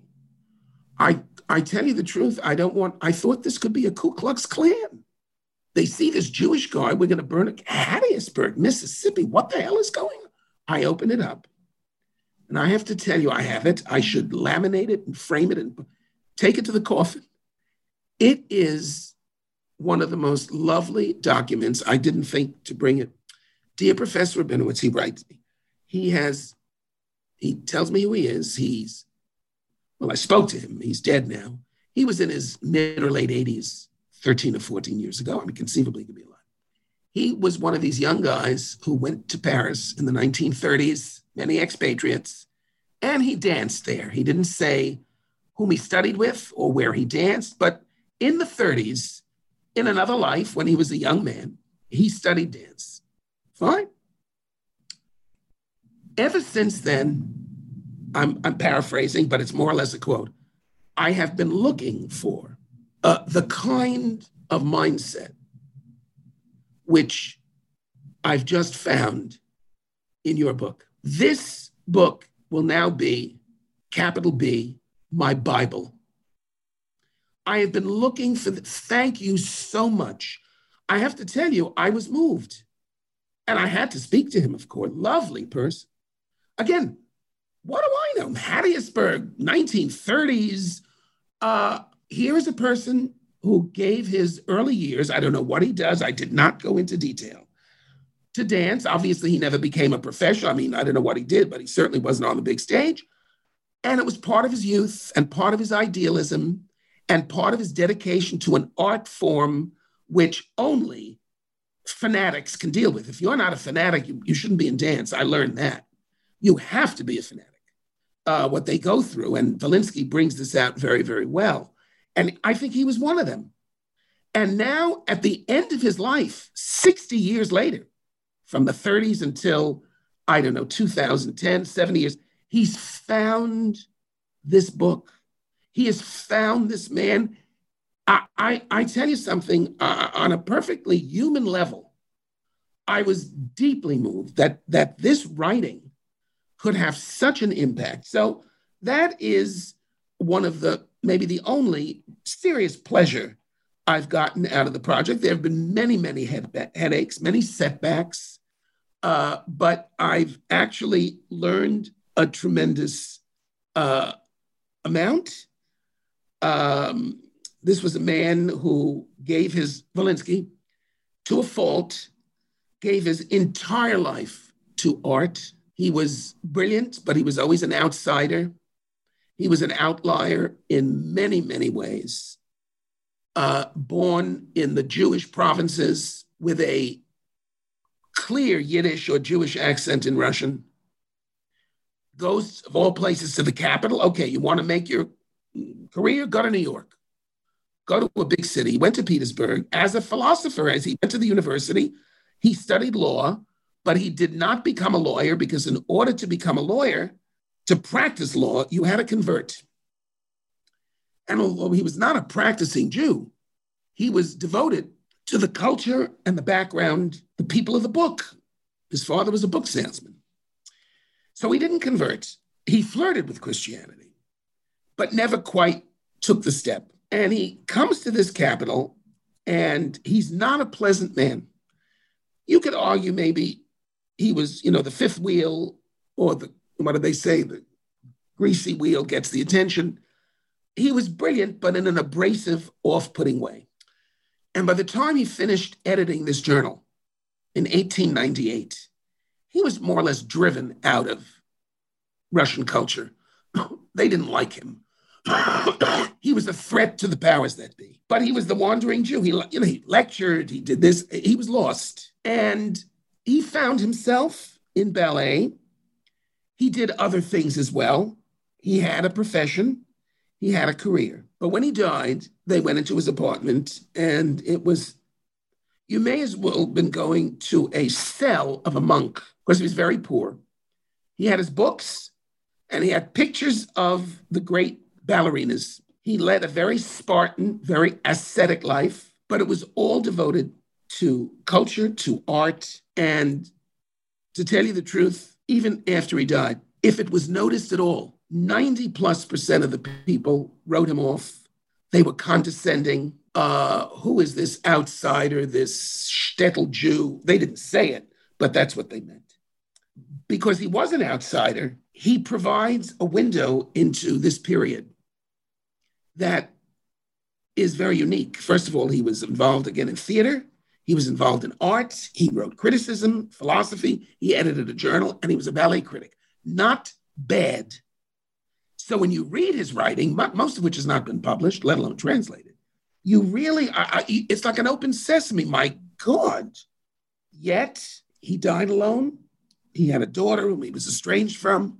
I, I tell you the truth, I don't want, I thought this could be a Ku Klux Klan. They see this Jewish guy, we're going to burn it. Hattiesburg, Mississippi. What the hell is going on? I open it up. And I have to tell you, I have it. I should laminate it and frame it and take it to the coffin. It is one of the most lovely documents. I didn't think to bring it. Dear Professor Rabinowitz, he writes me. He has, he tells me who he is. He's, well, I spoke to him. He's dead now. He was in his mid or late 80s, 13 or 14 years ago. I mean, conceivably, he could be alive. He was one of these young guys who went to Paris in the 1930s, many expatriates, and he danced there. He didn't say whom he studied with or where he danced, but in the 30s, in another life, when he was a young man, he studied dance. Fine. Ever since then, I'm, I'm paraphrasing, but it's more or less a quote. I have been looking for uh, the kind of mindset which I've just found in your book. This book will now be, capital B, my Bible. I have been looking for this. Thank you so much. I have to tell you, I was moved. And I had to speak to him, of course. Lovely person. Again, what do I know? Hattiesburg, 1930s. Uh, here is a person who gave his early years, I don't know what he does, I did not go into detail, to dance. Obviously, he never became a professional. I mean, I don't know what he did, but he certainly wasn't on the big stage. And it was part of his youth and part of his idealism and part of his dedication to an art form which only fanatics can deal with. If you're not a fanatic, you, you shouldn't be in dance. I learned that. You have to be a fanatic. Uh, what they go through, and Volynsky brings this out very, very well. And I think he was one of them. And now, at the end of his life, 60 years later, from the 30s until, I don't know, 2010, 70 years, he's found this book. He has found this man. I, I, I tell you something uh, on a perfectly human level. I was deeply moved that, that this writing could have such an impact. So that is one of the maybe the only serious pleasure I've gotten out of the project. There have been many, many head, headaches, many setbacks, uh, but I've actually learned a tremendous uh, amount. Um, this was a man who gave his Volynsky to a fault, gave his entire life to art. He was brilliant, but he was always an outsider. He was an outlier in many, many ways. Uh, born in the Jewish provinces with a clear Yiddish or Jewish accent in Russian, goes of all places to the capital. Okay, you want to make your career? Go to New York. Go to a big city. Went to Petersburg as a philosopher, as he went to the university. He studied law, but he did not become a lawyer because, in order to become a lawyer, to practice law, you had to convert. And although he was not a practicing Jew, he was devoted to the culture and the background, the people of the book. His father was a book salesman. So he didn't convert. He flirted with Christianity, but never quite took the step. And he comes to this capital, and he's not a pleasant man. You could argue maybe he was, you know, the fifth wheel or the what do they say? The greasy wheel gets the attention. He was brilliant, but in an abrasive, off putting way. And by the time he finished editing this journal in 1898, he was more or less driven out of Russian culture. [COUGHS] they didn't like him. [COUGHS] he was a threat to the powers that be. But he was the wandering Jew. He, you know, he lectured, he did this, he was lost. And he found himself in ballet he did other things as well. He had a profession, he had a career. But when he died, they went into his apartment, and it was, you may as well have been going to a cell of a monk because he was very poor. He had his books and he had pictures of the great ballerinas. He led a very Spartan, very ascetic life, but it was all devoted to culture, to art. And to tell you the truth, even after he died. If it was noticed at all, 90 plus percent of the people wrote him off. They were condescending. Uh, who is this outsider, this shtetl Jew? They didn't say it, but that's what they meant. Because he was an outsider, he provides a window into this period that is very unique. First of all, he was involved again in theater. He was involved in arts. He wrote criticism, philosophy. He edited a journal, and he was a ballet critic. Not bad. So when you read his writing, most of which has not been published, let alone translated, you really, I, I, it's like an open sesame. My God. Yet he died alone. He had a daughter whom he was estranged from.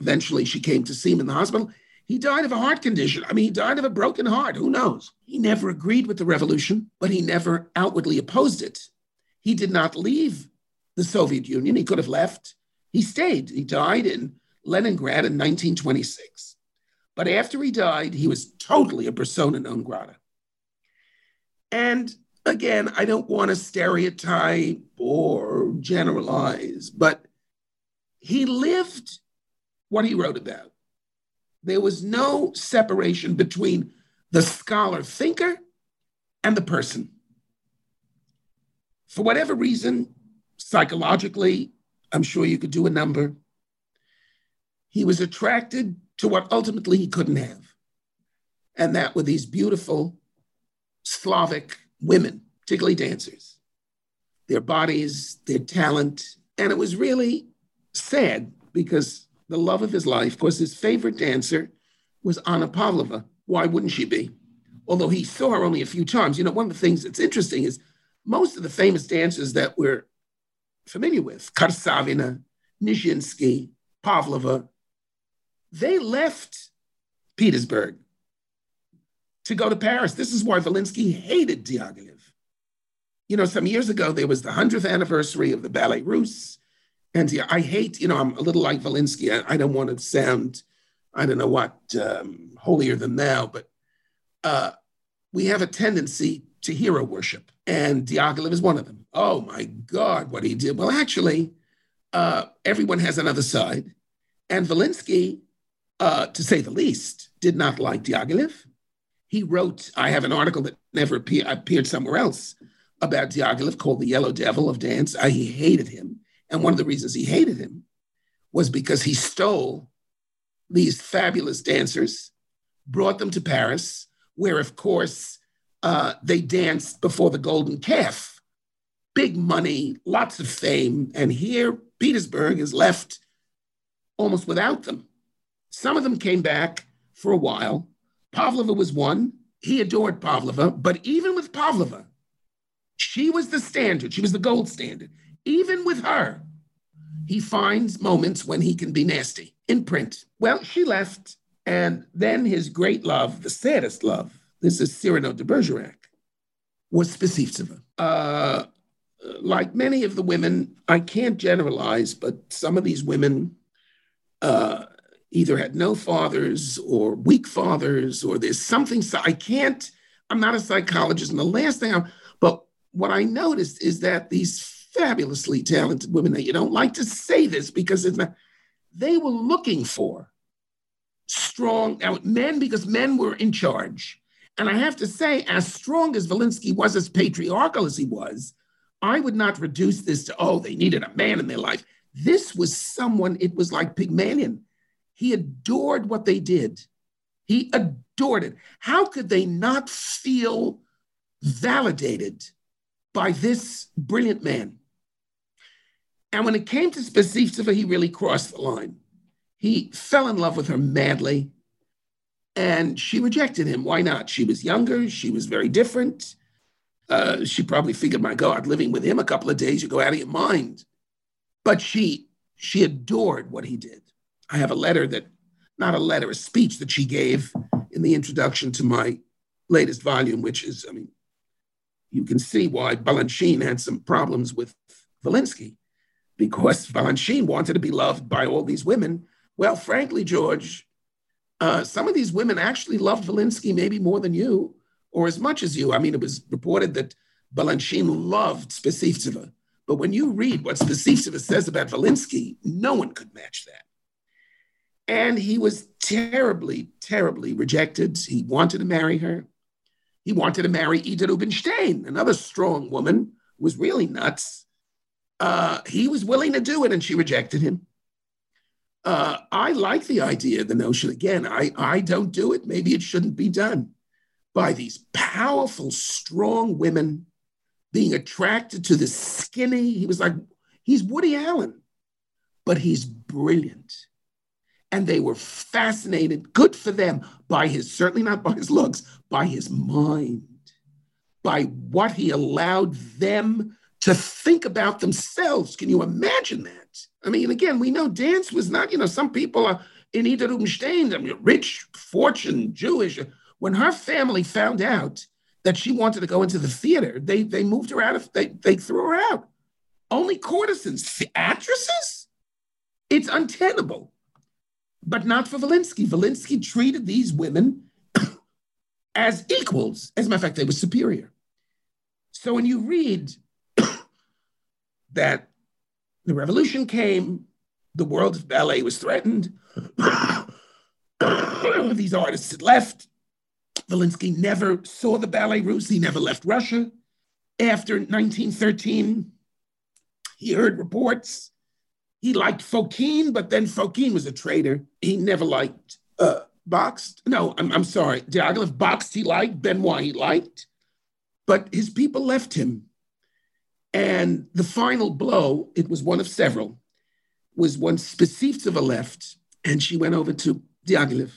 Eventually, she came to see him in the hospital. He died of a heart condition. I mean, he died of a broken heart. Who knows? He never agreed with the revolution, but he never outwardly opposed it. He did not leave the Soviet Union. He could have left. He stayed. He died in Leningrad in 1926. But after he died, he was totally a persona non grata. And again, I don't want to stereotype or generalize, but he lived what he wrote about. There was no separation between the scholar thinker and the person. For whatever reason, psychologically, I'm sure you could do a number. He was attracted to what ultimately he couldn't have. And that were these beautiful Slavic women, particularly dancers, their bodies, their talent. And it was really sad because the love of his life, of course, his favorite dancer was Anna Pavlova. Why wouldn't she be? Although he saw her only a few times. You know, one of the things that's interesting is most of the famous dancers that we're familiar with, Karsavina, Nijinsky, Pavlova, they left Petersburg to go to Paris. This is why Volynsky hated Diaghilev. You know, some years ago, there was the 100th anniversary of the Ballet Russe. And yeah, I hate, you know, I'm a little like Volynsky. I, I don't want to sound, I don't know what, um, holier than thou, but uh, we have a tendency to hero worship. And Diaghilev is one of them. Oh my God, what he did. Well, actually, uh, everyone has another side. And Volynsky, uh, to say the least, did not like Diaghilev. He wrote, I have an article that never appear, appeared somewhere else about Diaghilev called The Yellow Devil of Dance. I, he hated him. And one of the reasons he hated him was because he stole these fabulous dancers, brought them to Paris, where, of course, uh, they danced before the Golden Calf. Big money, lots of fame. And here, Petersburg is left almost without them. Some of them came back for a while, Pavlova was one. He adored Pavlova, but even with Pavlova, she was the standard. She was the gold standard. Even with her, he finds moments when he can be nasty in print. Well, she left, and then his great love, the saddest love, this is Cyrano de Bergerac, was Spesivtseva. Uh, like many of the women, I can't generalize, but some of these women uh, either had no fathers or weak fathers, or there's something. So I can't, I'm not a psychologist. And the last thing I'm, but what I noticed is that these fabulously talented women that you don't like to say this because it's not, they were looking for strong uh, men because men were in charge. And I have to say, as strong as Volynsky was, as patriarchal as he was, I would not reduce this to, oh, they needed a man in their life. This was someone, it was like Pygmalion. He adored what they did. He adored it. How could they not feel validated by this brilliant man? And when it came to Spesivtseva, he really crossed the line. He fell in love with her madly, and she rejected him. Why not? She was younger, she was very different. Uh, she probably figured, my God, living with him a couple of days, you go out of your mind. But she she adored what he did. I have a letter that, not a letter, a speech that she gave in the introduction to my latest volume, which is, I mean, you can see why Balanchine had some problems with Volynsky, because Balanchine wanted to be loved by all these women. Well, frankly, George, uh, some of these women actually loved Volynsky maybe more than you, or as much as you. I mean, it was reported that Balanchine loved Spesivtseva. But when you read what Spesivtseva says about Volynsky, no one could match that. And he was terribly, terribly rejected. He wanted to marry her. He wanted to marry Ida Rubinstein, another strong woman, was really nuts. Uh, he was willing to do it, and she rejected him. Uh, I like the idea, the notion. Again, I, I don't do it. Maybe it shouldn't be done. by these powerful, strong women being attracted to the skinny. He was like, he's Woody Allen, but he's brilliant. And they were fascinated, good for them, by his, certainly not by his looks, by his mind, by what he allowed them to think about themselves. Can you imagine that? I mean, again, we know dance was not, you know, some people are in Ida I mean, rich, fortune, Jewish. When her family found out that she wanted to go into the theater, they they moved her out of they they threw her out. Only courtesans, actresses? It's untenable. But not for Volynsky. Volynsky treated these women [COUGHS] as equals. As a matter of fact, they were superior. So when you read that the revolution came, the world of ballet was threatened, [COUGHS] these artists had left, Volynsky never saw the ballet russe. He never left Russia. After 1913, he heard reports. He liked Fokine, but then Fokine was a traitor. He never liked uh, Bakst. No, I'm, I'm sorry. Diaghilev Bakst he liked, Benois he liked, but his people left him. And the final blow, it was one of several, was when Spesivtseva left and she went over to Diaghilev.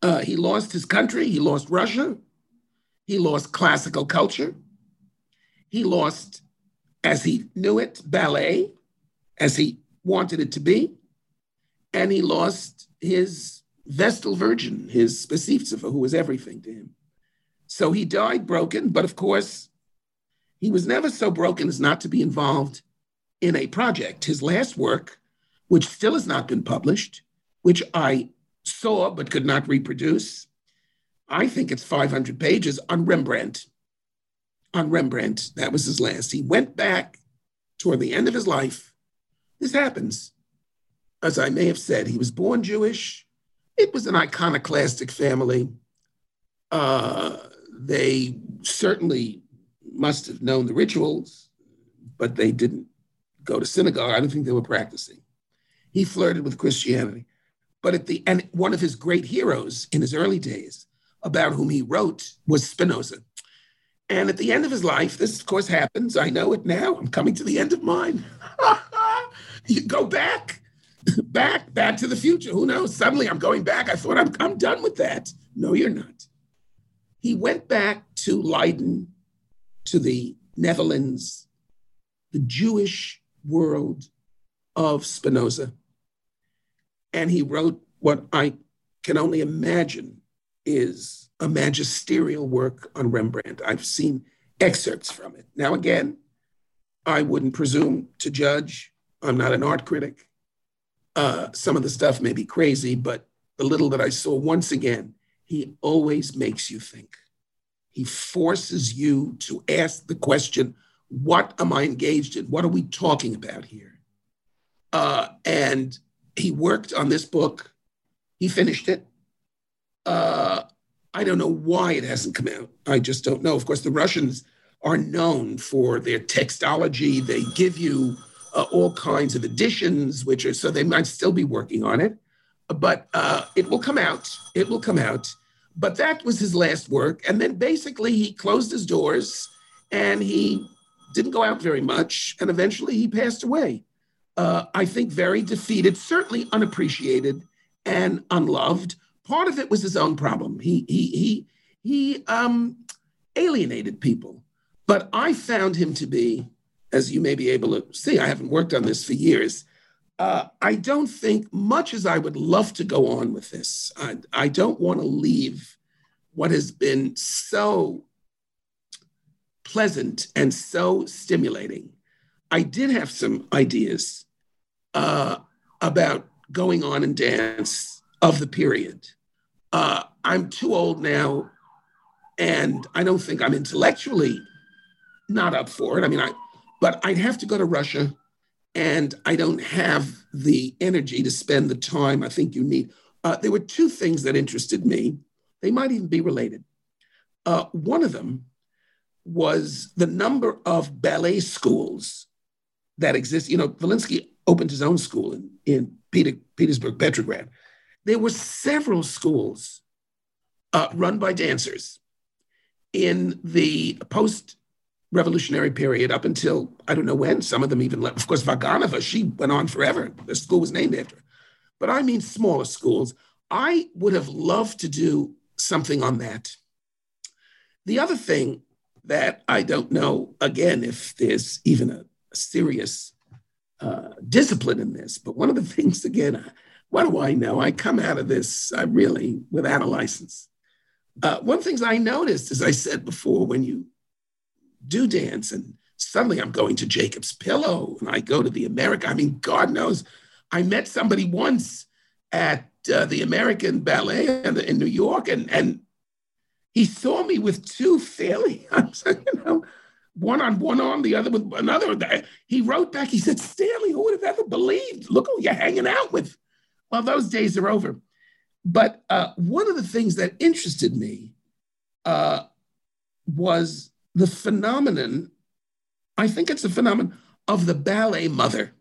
Uh, he lost his country, he lost Russia, he lost classical culture, he lost, as he knew it, ballet, as he wanted it to be, and he lost his Vestal Virgin, his Spesivtseva, who was everything to him. So he died broken, but of course, he was never so broken as not to be involved in a project. His last work, which still has not been published, which I saw but could not reproduce. I think it's 500 pages on Rembrandt. On Rembrandt, that was his last. He went back toward the end of his life. This happens. As I may have said, he was born Jewish. It was an iconoclastic family. Uh, they certainly must have known the rituals, but they didn't go to synagogue. I don't think they were practicing. He flirted with Christianity. But at the and one of his great heroes in his early days, about whom he wrote, was Spinoza. And at the end of his life, this of course happens. I know it now. I'm coming to the end of mine. [LAUGHS] you go back, back, back to the future. Who knows? Suddenly I'm going back. I thought I'm, I'm done with that. No, you're not. He went back to Leiden, to the Netherlands, the Jewish world of Spinoza and he wrote what I can only imagine is a magisterial work on Rembrandt. I've seen excerpts from it. Now, again, I wouldn't presume to judge. I'm not an art critic. Uh, some of the stuff may be crazy, but the little that I saw, once again, he always makes you think. He forces you to ask the question what am I engaged in? What are we talking about here? Uh, and he worked on this book. He finished it. Uh, I don't know why it hasn't come out. I just don't know. Of course, the Russians are known for their textology. They give you uh, all kinds of editions, which are so they might still be working on it. But uh, it will come out. It will come out. But that was his last work. And then basically he closed his doors and he didn't go out very much. And eventually he passed away uh, I think, very defeated, certainly unappreciated and unloved. Part of it was his own problem. He he he he um, alienated people, but I found him to be, as you may be able to see, I haven't worked on this for years. Uh, I don't think, much as I would love to go on with this, I, I don't want to leave what has been so pleasant and so stimulating. I did have some ideas uh, about going on in dance of the period. Uh, I'm too old now, and I don't think I'm intellectually not up for it. I mean, I, but I'd have to go to Russia, and I don't have the energy to spend the time I think you need. Uh, there were two things that interested me. They might even be related. Uh, one of them was the number of ballet schools that exist. You know, Volynsky opened his own school in, in Peter, Petersburg, Petrograd. There were several schools uh, run by dancers. In the post revolutionary period up until I don't know when, some of them even left. Of course, Vaganova, she went on forever. The school was named after her. But I mean smaller schools. I would have loved to do something on that. The other thing that I don't know, again, if there's even a, a serious uh, discipline in this, but one of the [LAUGHS] things, again, what do I know? I come out of this, I really, without a license. Uh, one of the things I noticed, as I said before, when you do dance and suddenly I'm going to Jacob's Pillow and I go to the America. I mean, God knows, I met somebody once at uh, the American Ballet in, in New York, and and he saw me with two fairly, [LAUGHS] you know, one on one arm, the other with another. He wrote back. He said, "Stanley, who would have ever believed? Look who you're hanging out with." Well, those days are over. But uh, one of the things that interested me uh, was the phenomenon. I think it's a phenomenon of the ballet mother.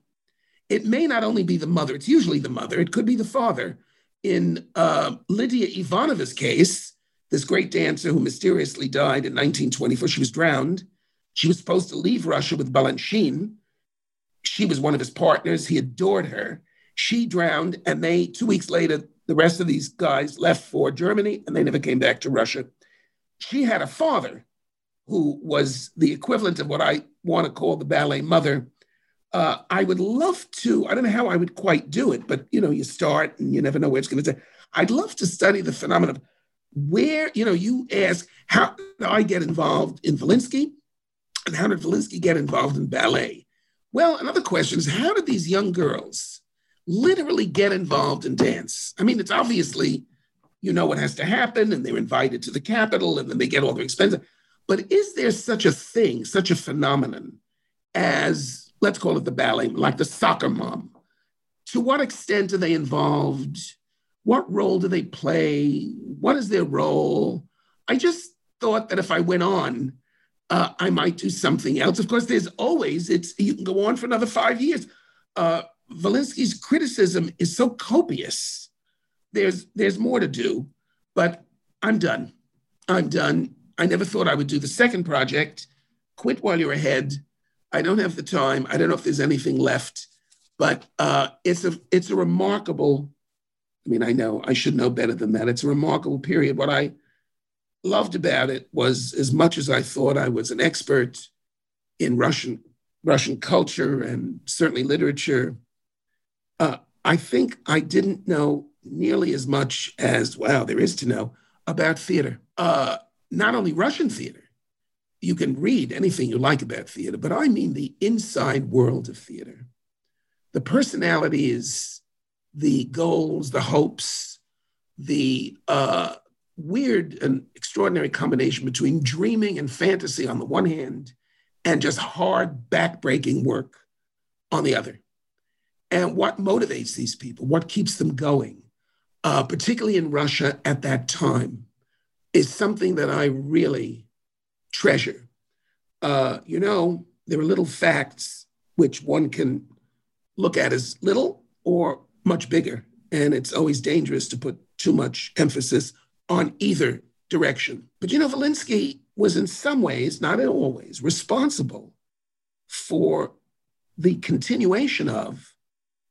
It may not only be the mother; it's usually the mother. It could be the father in uh, Lydia Ivanova's case, this great dancer who mysteriously died in 1924, she was drowned. She was supposed to leave Russia with Balanchine. She was one of his partners. He adored her. She drowned, and they, two weeks later, the rest of these guys left for Germany and they never came back to Russia. She had a father who was the equivalent of what I want to call the ballet mother uh, I would love to. I don't know how I would quite do it, but you know, you start and you never know where it's going to take. I'd love to study the phenomenon of where you know you ask how did I get involved in Volynsky, and how did Volynsky get involved in ballet? Well, another question is how did these young girls literally get involved in dance? I mean, it's obviously you know what has to happen, and they're invited to the capital, and then they get all their expenses. But is there such a thing, such a phenomenon as let's call it the ballet, like the soccer mom. To what extent are they involved? What role do they play? What is their role? I just thought that if I went on, uh, I might do something else. Of course, there's always it's you can go on for another five years. Uh, Volynsky's criticism is so copious. There's there's more to do, but I'm done. I'm done. I never thought I would do the second project. Quit while you're ahead. I don't have the time. I don't know if there's anything left, but uh, it's a it's a remarkable. I mean, I know I should know better than that. It's a remarkable period. What I loved about it was, as much as I thought I was an expert in Russian Russian culture and certainly literature, uh, I think I didn't know nearly as much as wow there is to know about theater. Uh, not only Russian theater, you can read anything you like about theater, but I mean the inside world of theater. The personalities, the goals, the hopes, the uh, weird and extraordinary combination between dreaming and fantasy on the one hand, and just hard, backbreaking work on the other. And what motivates these people, what keeps them going, uh, particularly in Russia at that time, is something that I really treasure. Uh, you know, there are little facts which one can look at as little or much bigger. And it's always dangerous to put too much emphasis on either direction. But you know, Volynsky was in some ways, not in all ways, responsible for the continuation of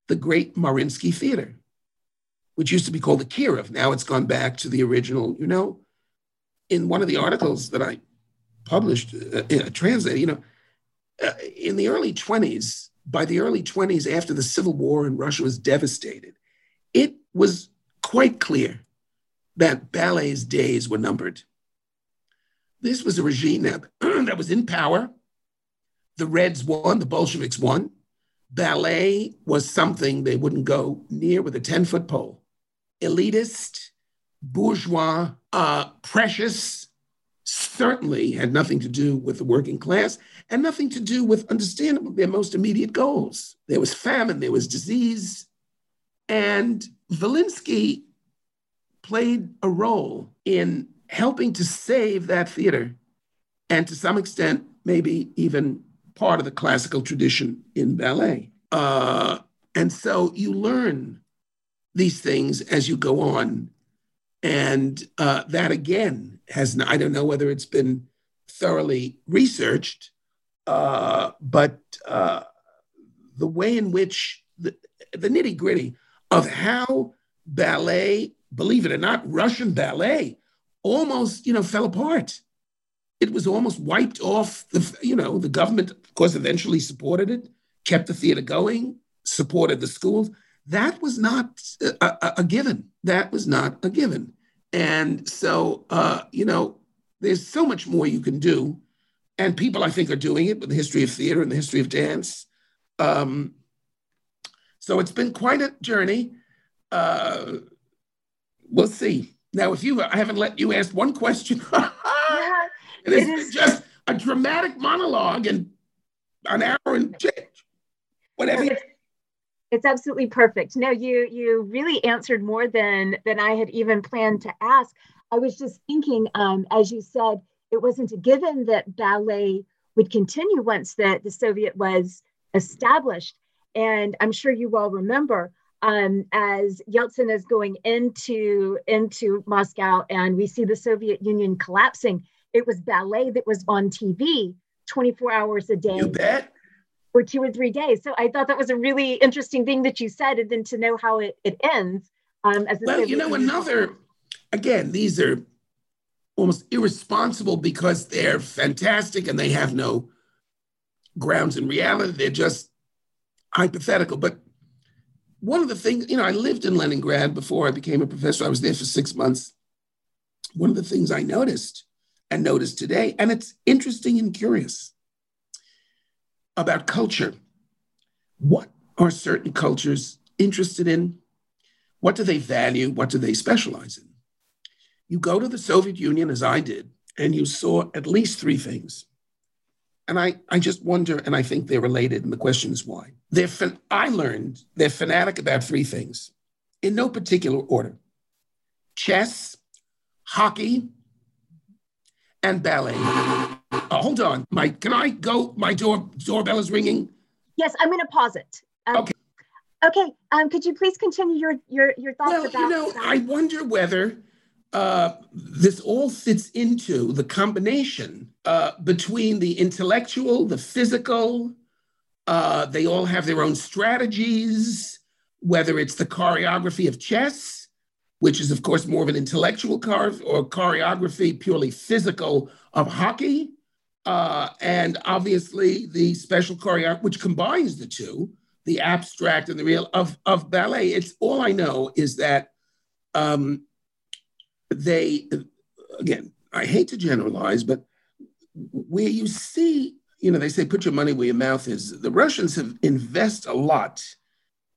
the great Mariinsky Theater, which used to be called the Kirov. Now it's gone back to the original, you know. In one of the articles that I published, uh, translated, you know, uh, in the early 20s, by the early 20s, after the Civil War and Russia was devastated, it was quite clear that ballet's days were numbered. This was a regime that, [CLEARS THROAT] that was in power. The Reds won, the Bolsheviks won. Ballet was something they wouldn't go near with a 10 foot pole. Elitist, bourgeois, uh, precious, certainly had nothing to do with the working class and nothing to do with understandable their most immediate goals. There was famine, there was disease, and Volynsky played a role in helping to save that theater and to some extent, maybe even part of the classical tradition in ballet. Uh, and so you learn these things as you go on. And uh, that again has, I don't know whether it's been thoroughly researched, uh, but uh, the way in which the, the nitty gritty of how ballet, believe it or not, Russian ballet almost, you know, fell apart. It was almost wiped off. The, you know, the government, of course, eventually supported it, kept the theater going, supported the schools. That was not a, a, given. That was not a given. And so, uh, you know, there's so much more you can do. And people, I think, are doing it with the history of theater and the history of dance. Um, so it's been quite a journey. Uh, we'll see. Now, if you, I haven't let you ask one question. [LAUGHS] [LAUGHS] yeah, it is, it is just a dramatic monologue and an hour and change. Whatever. It's, absolutely perfect. No, you you really answered more than than I had even planned to ask. I was just thinking, um, as you said, it wasn't a given that ballet would continue once the, the Soviet was established. And I'm sure you all remember um, as Yeltsin is going into into Moscow and we see the Soviet Union collapsing. It was ballet that was on TV 24 hours a day. You bet. For two or three days. So I thought that was a really interesting thing that you said, and then to know how it, it ends. Um, as well, you know, another, again, these are almost irresponsible because they're fantastic and they have no grounds in reality. They're just hypothetical. But one of the things, you know, I lived in Leningrad before I became a professor. I was there for six months. One of the things I noticed and noticed today, and it's interesting and curious about culture. What are certain cultures interested in? What do they value? What do they specialize in? You go to the Soviet Union, as I did, and you saw at least three things and I, I just wonder, and I think they're related, and the question is why. They're fan- I learned they're fanatic about three things in no particular order chess, hockey, and ballet. Oh, hold on, Mike. Can I go? My door doorbell is ringing. Yes, I'm going to pause it. Um, okay. Okay. Um, could you please continue your your your thoughts well, about? You know, I wonder whether uh, this all fits into the combination uh, between the intellectual, the physical. Uh, they all have their own strategies, whether it's the choreography of chess, which is, of course, more of an intellectual car or choreography purely physical of hockey. Uh, and obviously, the special choreography, which combines the two, the abstract and the real of, of ballet. It's all I know is that um, they, again, I hate to generalize, but where you see, you know, they say put your money where your mouth is. The Russians have invest a lot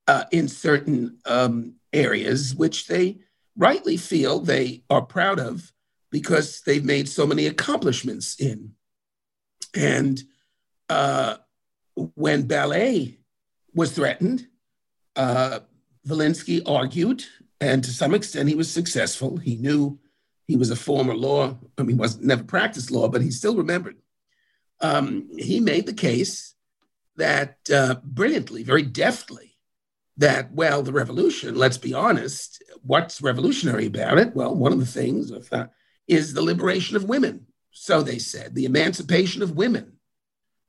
uh, in certain um, areas, which they rightly feel they are proud of because they've made so many accomplishments in. And uh, when ballet was threatened, uh, Volynsky argued and to some extent, he was successful. He knew he was a former law, I mean, was never practiced law, but he still remembered. Um, he made the case that uh, brilliantly, very deftly, that, well, the revolution, let's be honest, what's revolutionary about it? Well, one of the things is the liberation of women. So they said, the emancipation of women.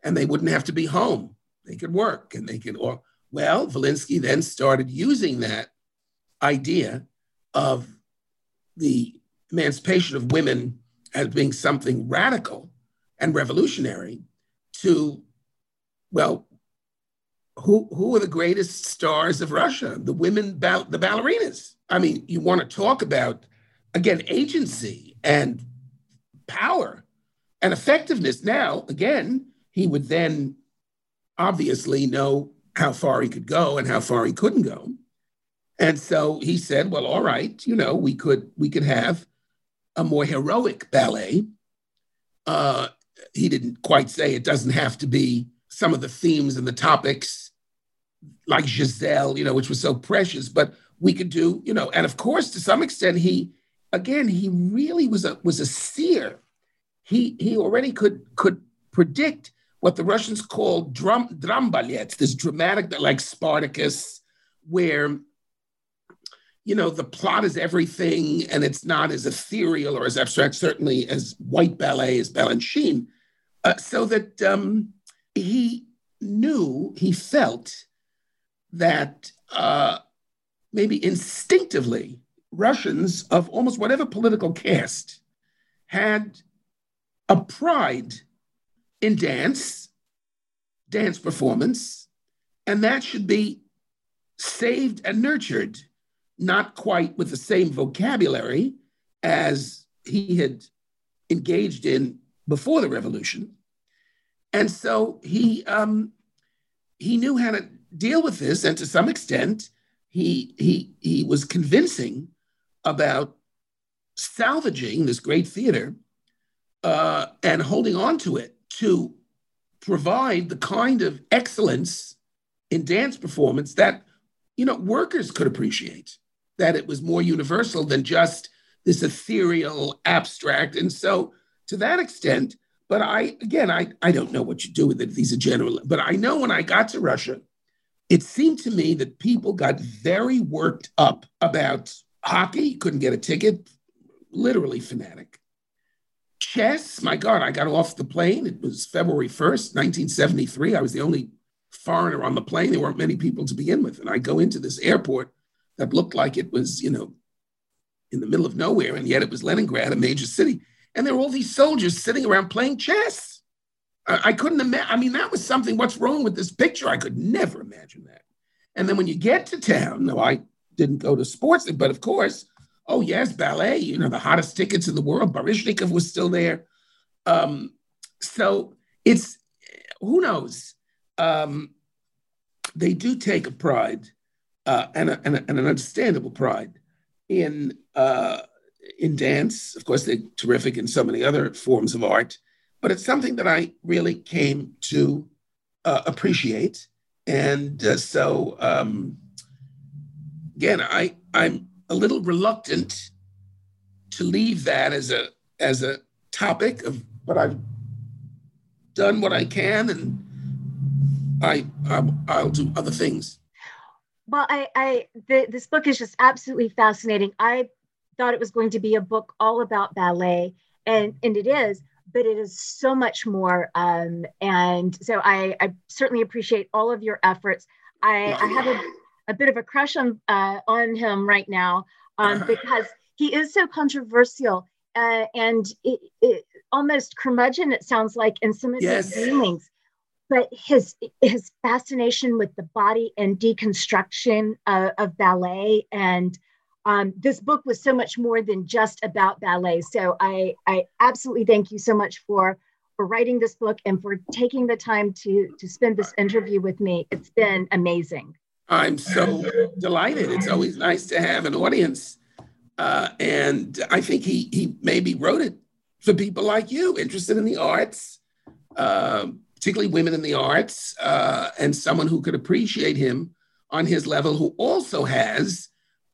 And they wouldn't have to be home. They could work and they could, or, well, Volynsky then started using that idea of the emancipation of women as being something radical and revolutionary to, well, who, who are the greatest stars of Russia? The women, ba- the ballerinas. I mean, you want to talk about, again, agency and power and effectiveness. Now, again, he would then obviously know how far he could go and how far he couldn't go. And so he said, well, all right, you know, we could we could have a more heroic ballet. Uh, he didn't quite say it doesn't have to be some of the themes and the topics like Giselle, you know, which was so precious, but we could do, you know, and of course, to some extent, he again, he really was a was a seer. He he already could could predict what the Russians call drambalets, this dramatic like Spartacus, where you know, the plot is everything and it's not as ethereal or as abstract, certainly as white ballet, as Balanchine. Uh, so that um, he knew, he felt that uh, maybe instinctively Russians of almost whatever political caste had a pride in dance, dance performance, and that should be saved and nurtured, not quite with the same vocabulary as he had engaged in before the revolution. And so he um, he knew how to deal with this, and to some extent, he he he was convincing about salvaging this great theater uh, and holding on to it to provide the kind of excellence in dance performance that you know workers could appreciate that it was more universal than just this ethereal abstract. And so to that extent but i again i, I don't know what you do with it these are general but i know when i got to russia it seemed to me that people got very worked up about hockey couldn't get a ticket literally fanatic chess. My God, I got off the plane. It was February 1st, 1973. I was the only foreigner on the plane. There weren't many people to begin with. And I go into this airport that looked like it was, you know, in the middle of nowhere. And yet it was Leningrad, a major city. And there were all these soldiers sitting around playing chess. I, I couldn't imagine. I mean, that was something. What's wrong with this picture? I could never imagine that. And then when you get to town, no, I didn't go to sports, but of course, Oh, yes, ballet, you know, the hottest tickets in the world. Baryshnikov was still there. Um, so it's, who knows? Um, they do take a pride uh, and, a, and, a, and, an understandable pride in, uh, in dance. Of course, they're terrific in so many other forms of art, but it's something that I really came to uh, appreciate. And uh, so, um, again, I, I'm a little reluctant to leave that as a as a topic of but I've done what I can and I I'll, I'll do other things. Well, I, I the, this book is just absolutely fascinating. I thought it was going to be a book all about ballet, and and it is, but it is so much more. Um, and so I, I certainly appreciate all of your efforts. I, I have a a bit of a crush on uh, on him right now um, [LAUGHS] because he is so controversial uh, and it, it, almost curmudgeon. It sounds like in some of yes. his dealings, but his his fascination with the body and deconstruction of, of ballet and um, this book was so much more than just about ballet. So I I absolutely thank you so much for for writing this book and for taking the time to to spend this interview with me. It's been amazing. I'm so delighted. It's always nice to have an audience. Uh, and I think he, he maybe wrote it for people like you, interested in the arts, uh, particularly women in the arts, uh, and someone who could appreciate him on his level, who also has,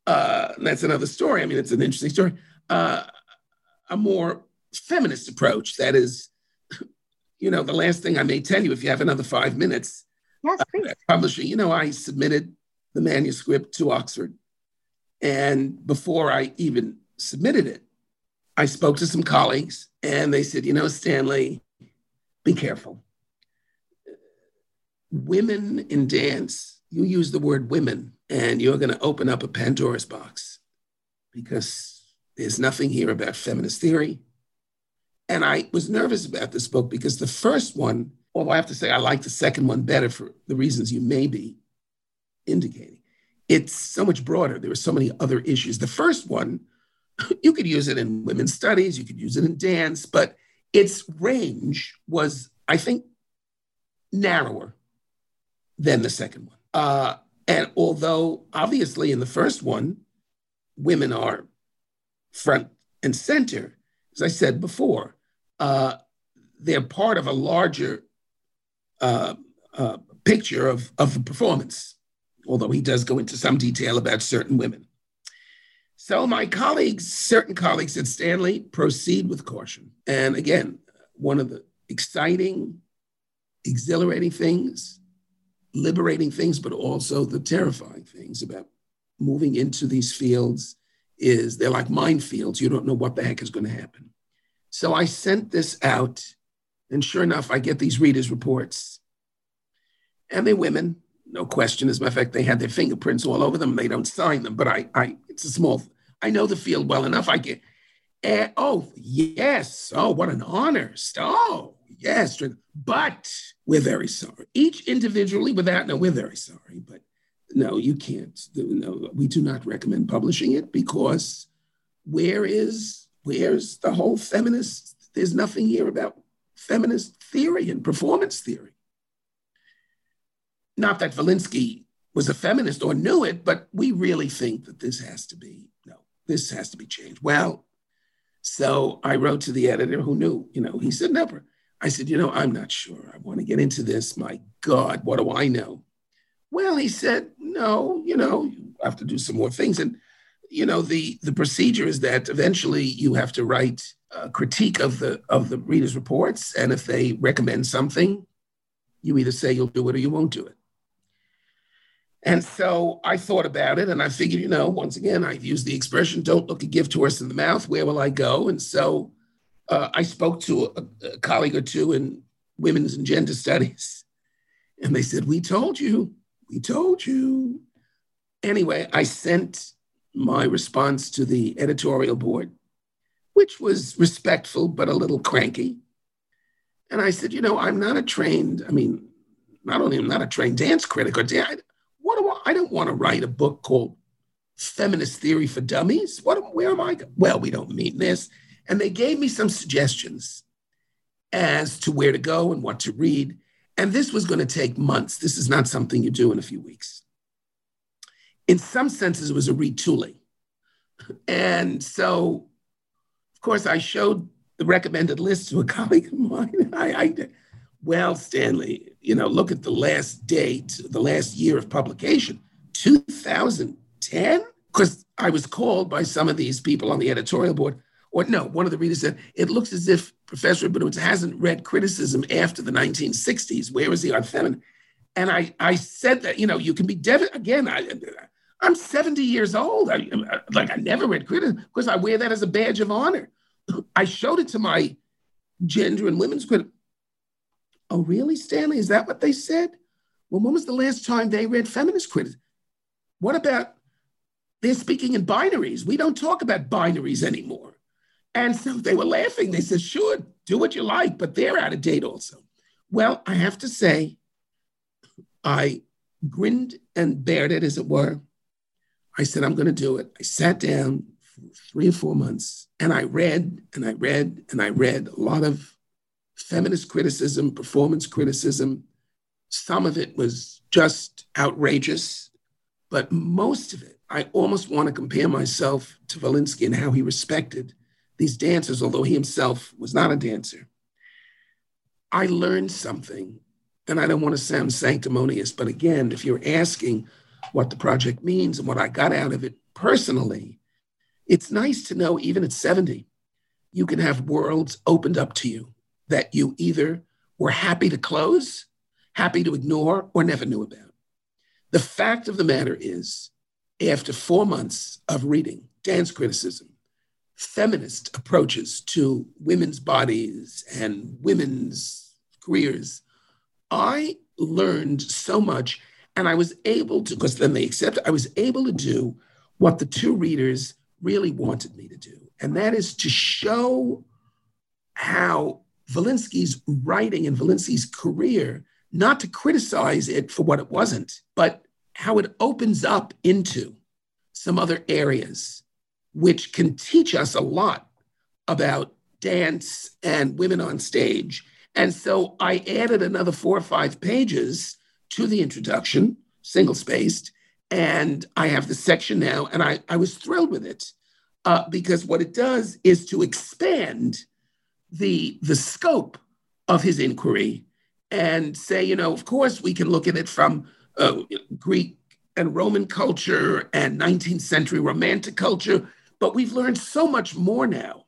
uh, that's another story. I mean, it's an interesting story, uh, a more feminist approach. That is, [LAUGHS] you know, the last thing I may tell you, if you have another five minutes, Yes, please. Uh, publishing. You know, I submitted the manuscript to Oxford. And before I even submitted it, I spoke to some colleagues and they said, you know, Stanley, be careful. Women in dance, you use the word women, and you're going to open up a Pandora's box because there's nothing here about feminist theory. And I was nervous about this book because the first one although I have to say I like the second one better for the reasons you may be indicating. It's so much broader. There are so many other issues. The first one, [LAUGHS] you could use it in women's studies, you could use it in dance, but its range was, I think, narrower than the second one. Uh, and although obviously in the first one, women are front and center, as I said before, uh, they're part of a larger uh, uh, picture of, of the performance, although he does go into some detail about certain women. So my colleagues, certain colleagues at Stanley, proceed with caution. And again, one of the exciting, exhilarating things, liberating things, but also the terrifying things about moving into these fields is they're like minefields. You don't know what the heck is going to happen. So I sent this out, and sure enough, I get these readers' reports. And they're women, no question. As a matter of fact, they had their fingerprints all over them. They don't sign them, but I, I, it's a small. I know the field well enough. I get, uh, oh yes, oh what an honor. Oh yes, but we're very sorry. Each individually, without no, we're very sorry, but no, you can't. No, we do not recommend publishing it because where is where's the whole feminist? There's nothing here about feminist theory and performance theory. Not that Volynsky was a feminist or knew it, but we really think that this has to be no, this has to be changed. Well, so I wrote to the editor who knew, you know, he said, never. I said, you know, I'm not sure. I want to get into this. My God, what do I know? Well, he said, no, you know, you have to do some more things. And, you know, the, the procedure is that eventually you have to write critique of the of the reader's reports. And if they recommend something, you either say you'll do it or you won't do it. And so I thought about it and I figured, you know, once again, I've used the expression, don't look a gift horse in the mouth. Where will I go? And so uh, I spoke to a, a colleague or two in women's and gender studies. [LAUGHS] And they said, We told you. We told you. Anyway, I sent my response to the editorial board, which was respectful but a little cranky. And I said, you know, I'm not a trained, I mean, not only am not a trained dance critic or dance, what do I, I don't want to write a book called Feminist Theory for Dummies. What, where am I? Well, we don't mean this. And they gave me some suggestions as to where to go and what to read. And this was going to take months. This is not something you do in a few weeks. In some senses, it was a retooling. [LAUGHS] And so, course, I showed the recommended list to a [LAUGHS] colleague of mine. I, I, well, Stanley, you know, look at the last date, the last year of publication, 2010. Because I was called by some of these people on the editorial board or no, one of the readers said, it looks as if Professor Rabinowitz hasn't read criticism after the 1960s. Where is he on feminine? And I, I said that, you know, you can be dev- again, I, I'm 70 years old. I, like I never read criticism because I wear that as a badge of honor. I showed it to my gender and women's critic. Oh, really, Stanley? Is that what they said? Well, when was the last time they read feminist criticism? What about they're speaking in binaries? We don't talk about binaries anymore. And so they were laughing. They said, sure, do what you like, but they're out of date also. Well, I have to say, I grinned and bared it, as it were. I said, I'm going to do it. I sat down three or four months and I read and I read and I read a lot of feminist criticism, performance criticism. Some of it was just outrageous, but most of it, I almost want to compare myself to Volynsky and how he respected these dancers, although he himself was not a dancer. I learned something, and I don't want to sound sanctimonious, but again, if you're asking what the project means and what I got out of it personally, it's nice to know, even at 70, you can have worlds opened up to you that you either were happy to close, happy to ignore, or never knew about. The fact of the matter is, after four months of reading dance criticism, feminist approaches to women's bodies and women's careers, I learned so much. And I was able to, because then they accepted, I was able to do what the two readers really wanted me to do. And that is to show how Volynsky's writing and Volynsky's career, not to criticize it for what it wasn't, but how it opens up into some other areas which can teach us a lot about dance and women on stage. And so I added another four or five pages to the introduction, single spaced, and I have the section now, and I, I was thrilled with it uh, because what it does is to expand the, the scope of his inquiry and say, you know, of course, we can look at it from uh, Greek and Roman culture and 19th century Romantic culture, but we've learned so much more now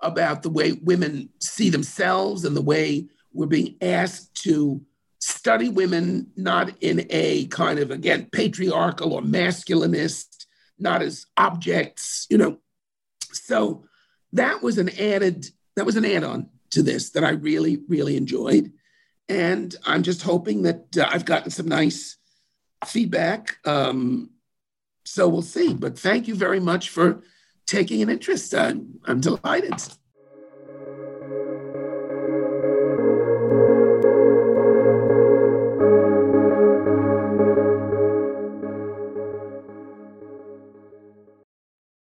about the way women see themselves and the way we're being asked to study women not in a kind of, again, patriarchal or masculinist, not as objects, you know. So that was an added, that was an add on to this that I really, really enjoyed. And I'm just hoping that uh, I've gotten some nice feedback. Um, so we'll see. But thank you very much for taking an interest. I'm, I'm delighted.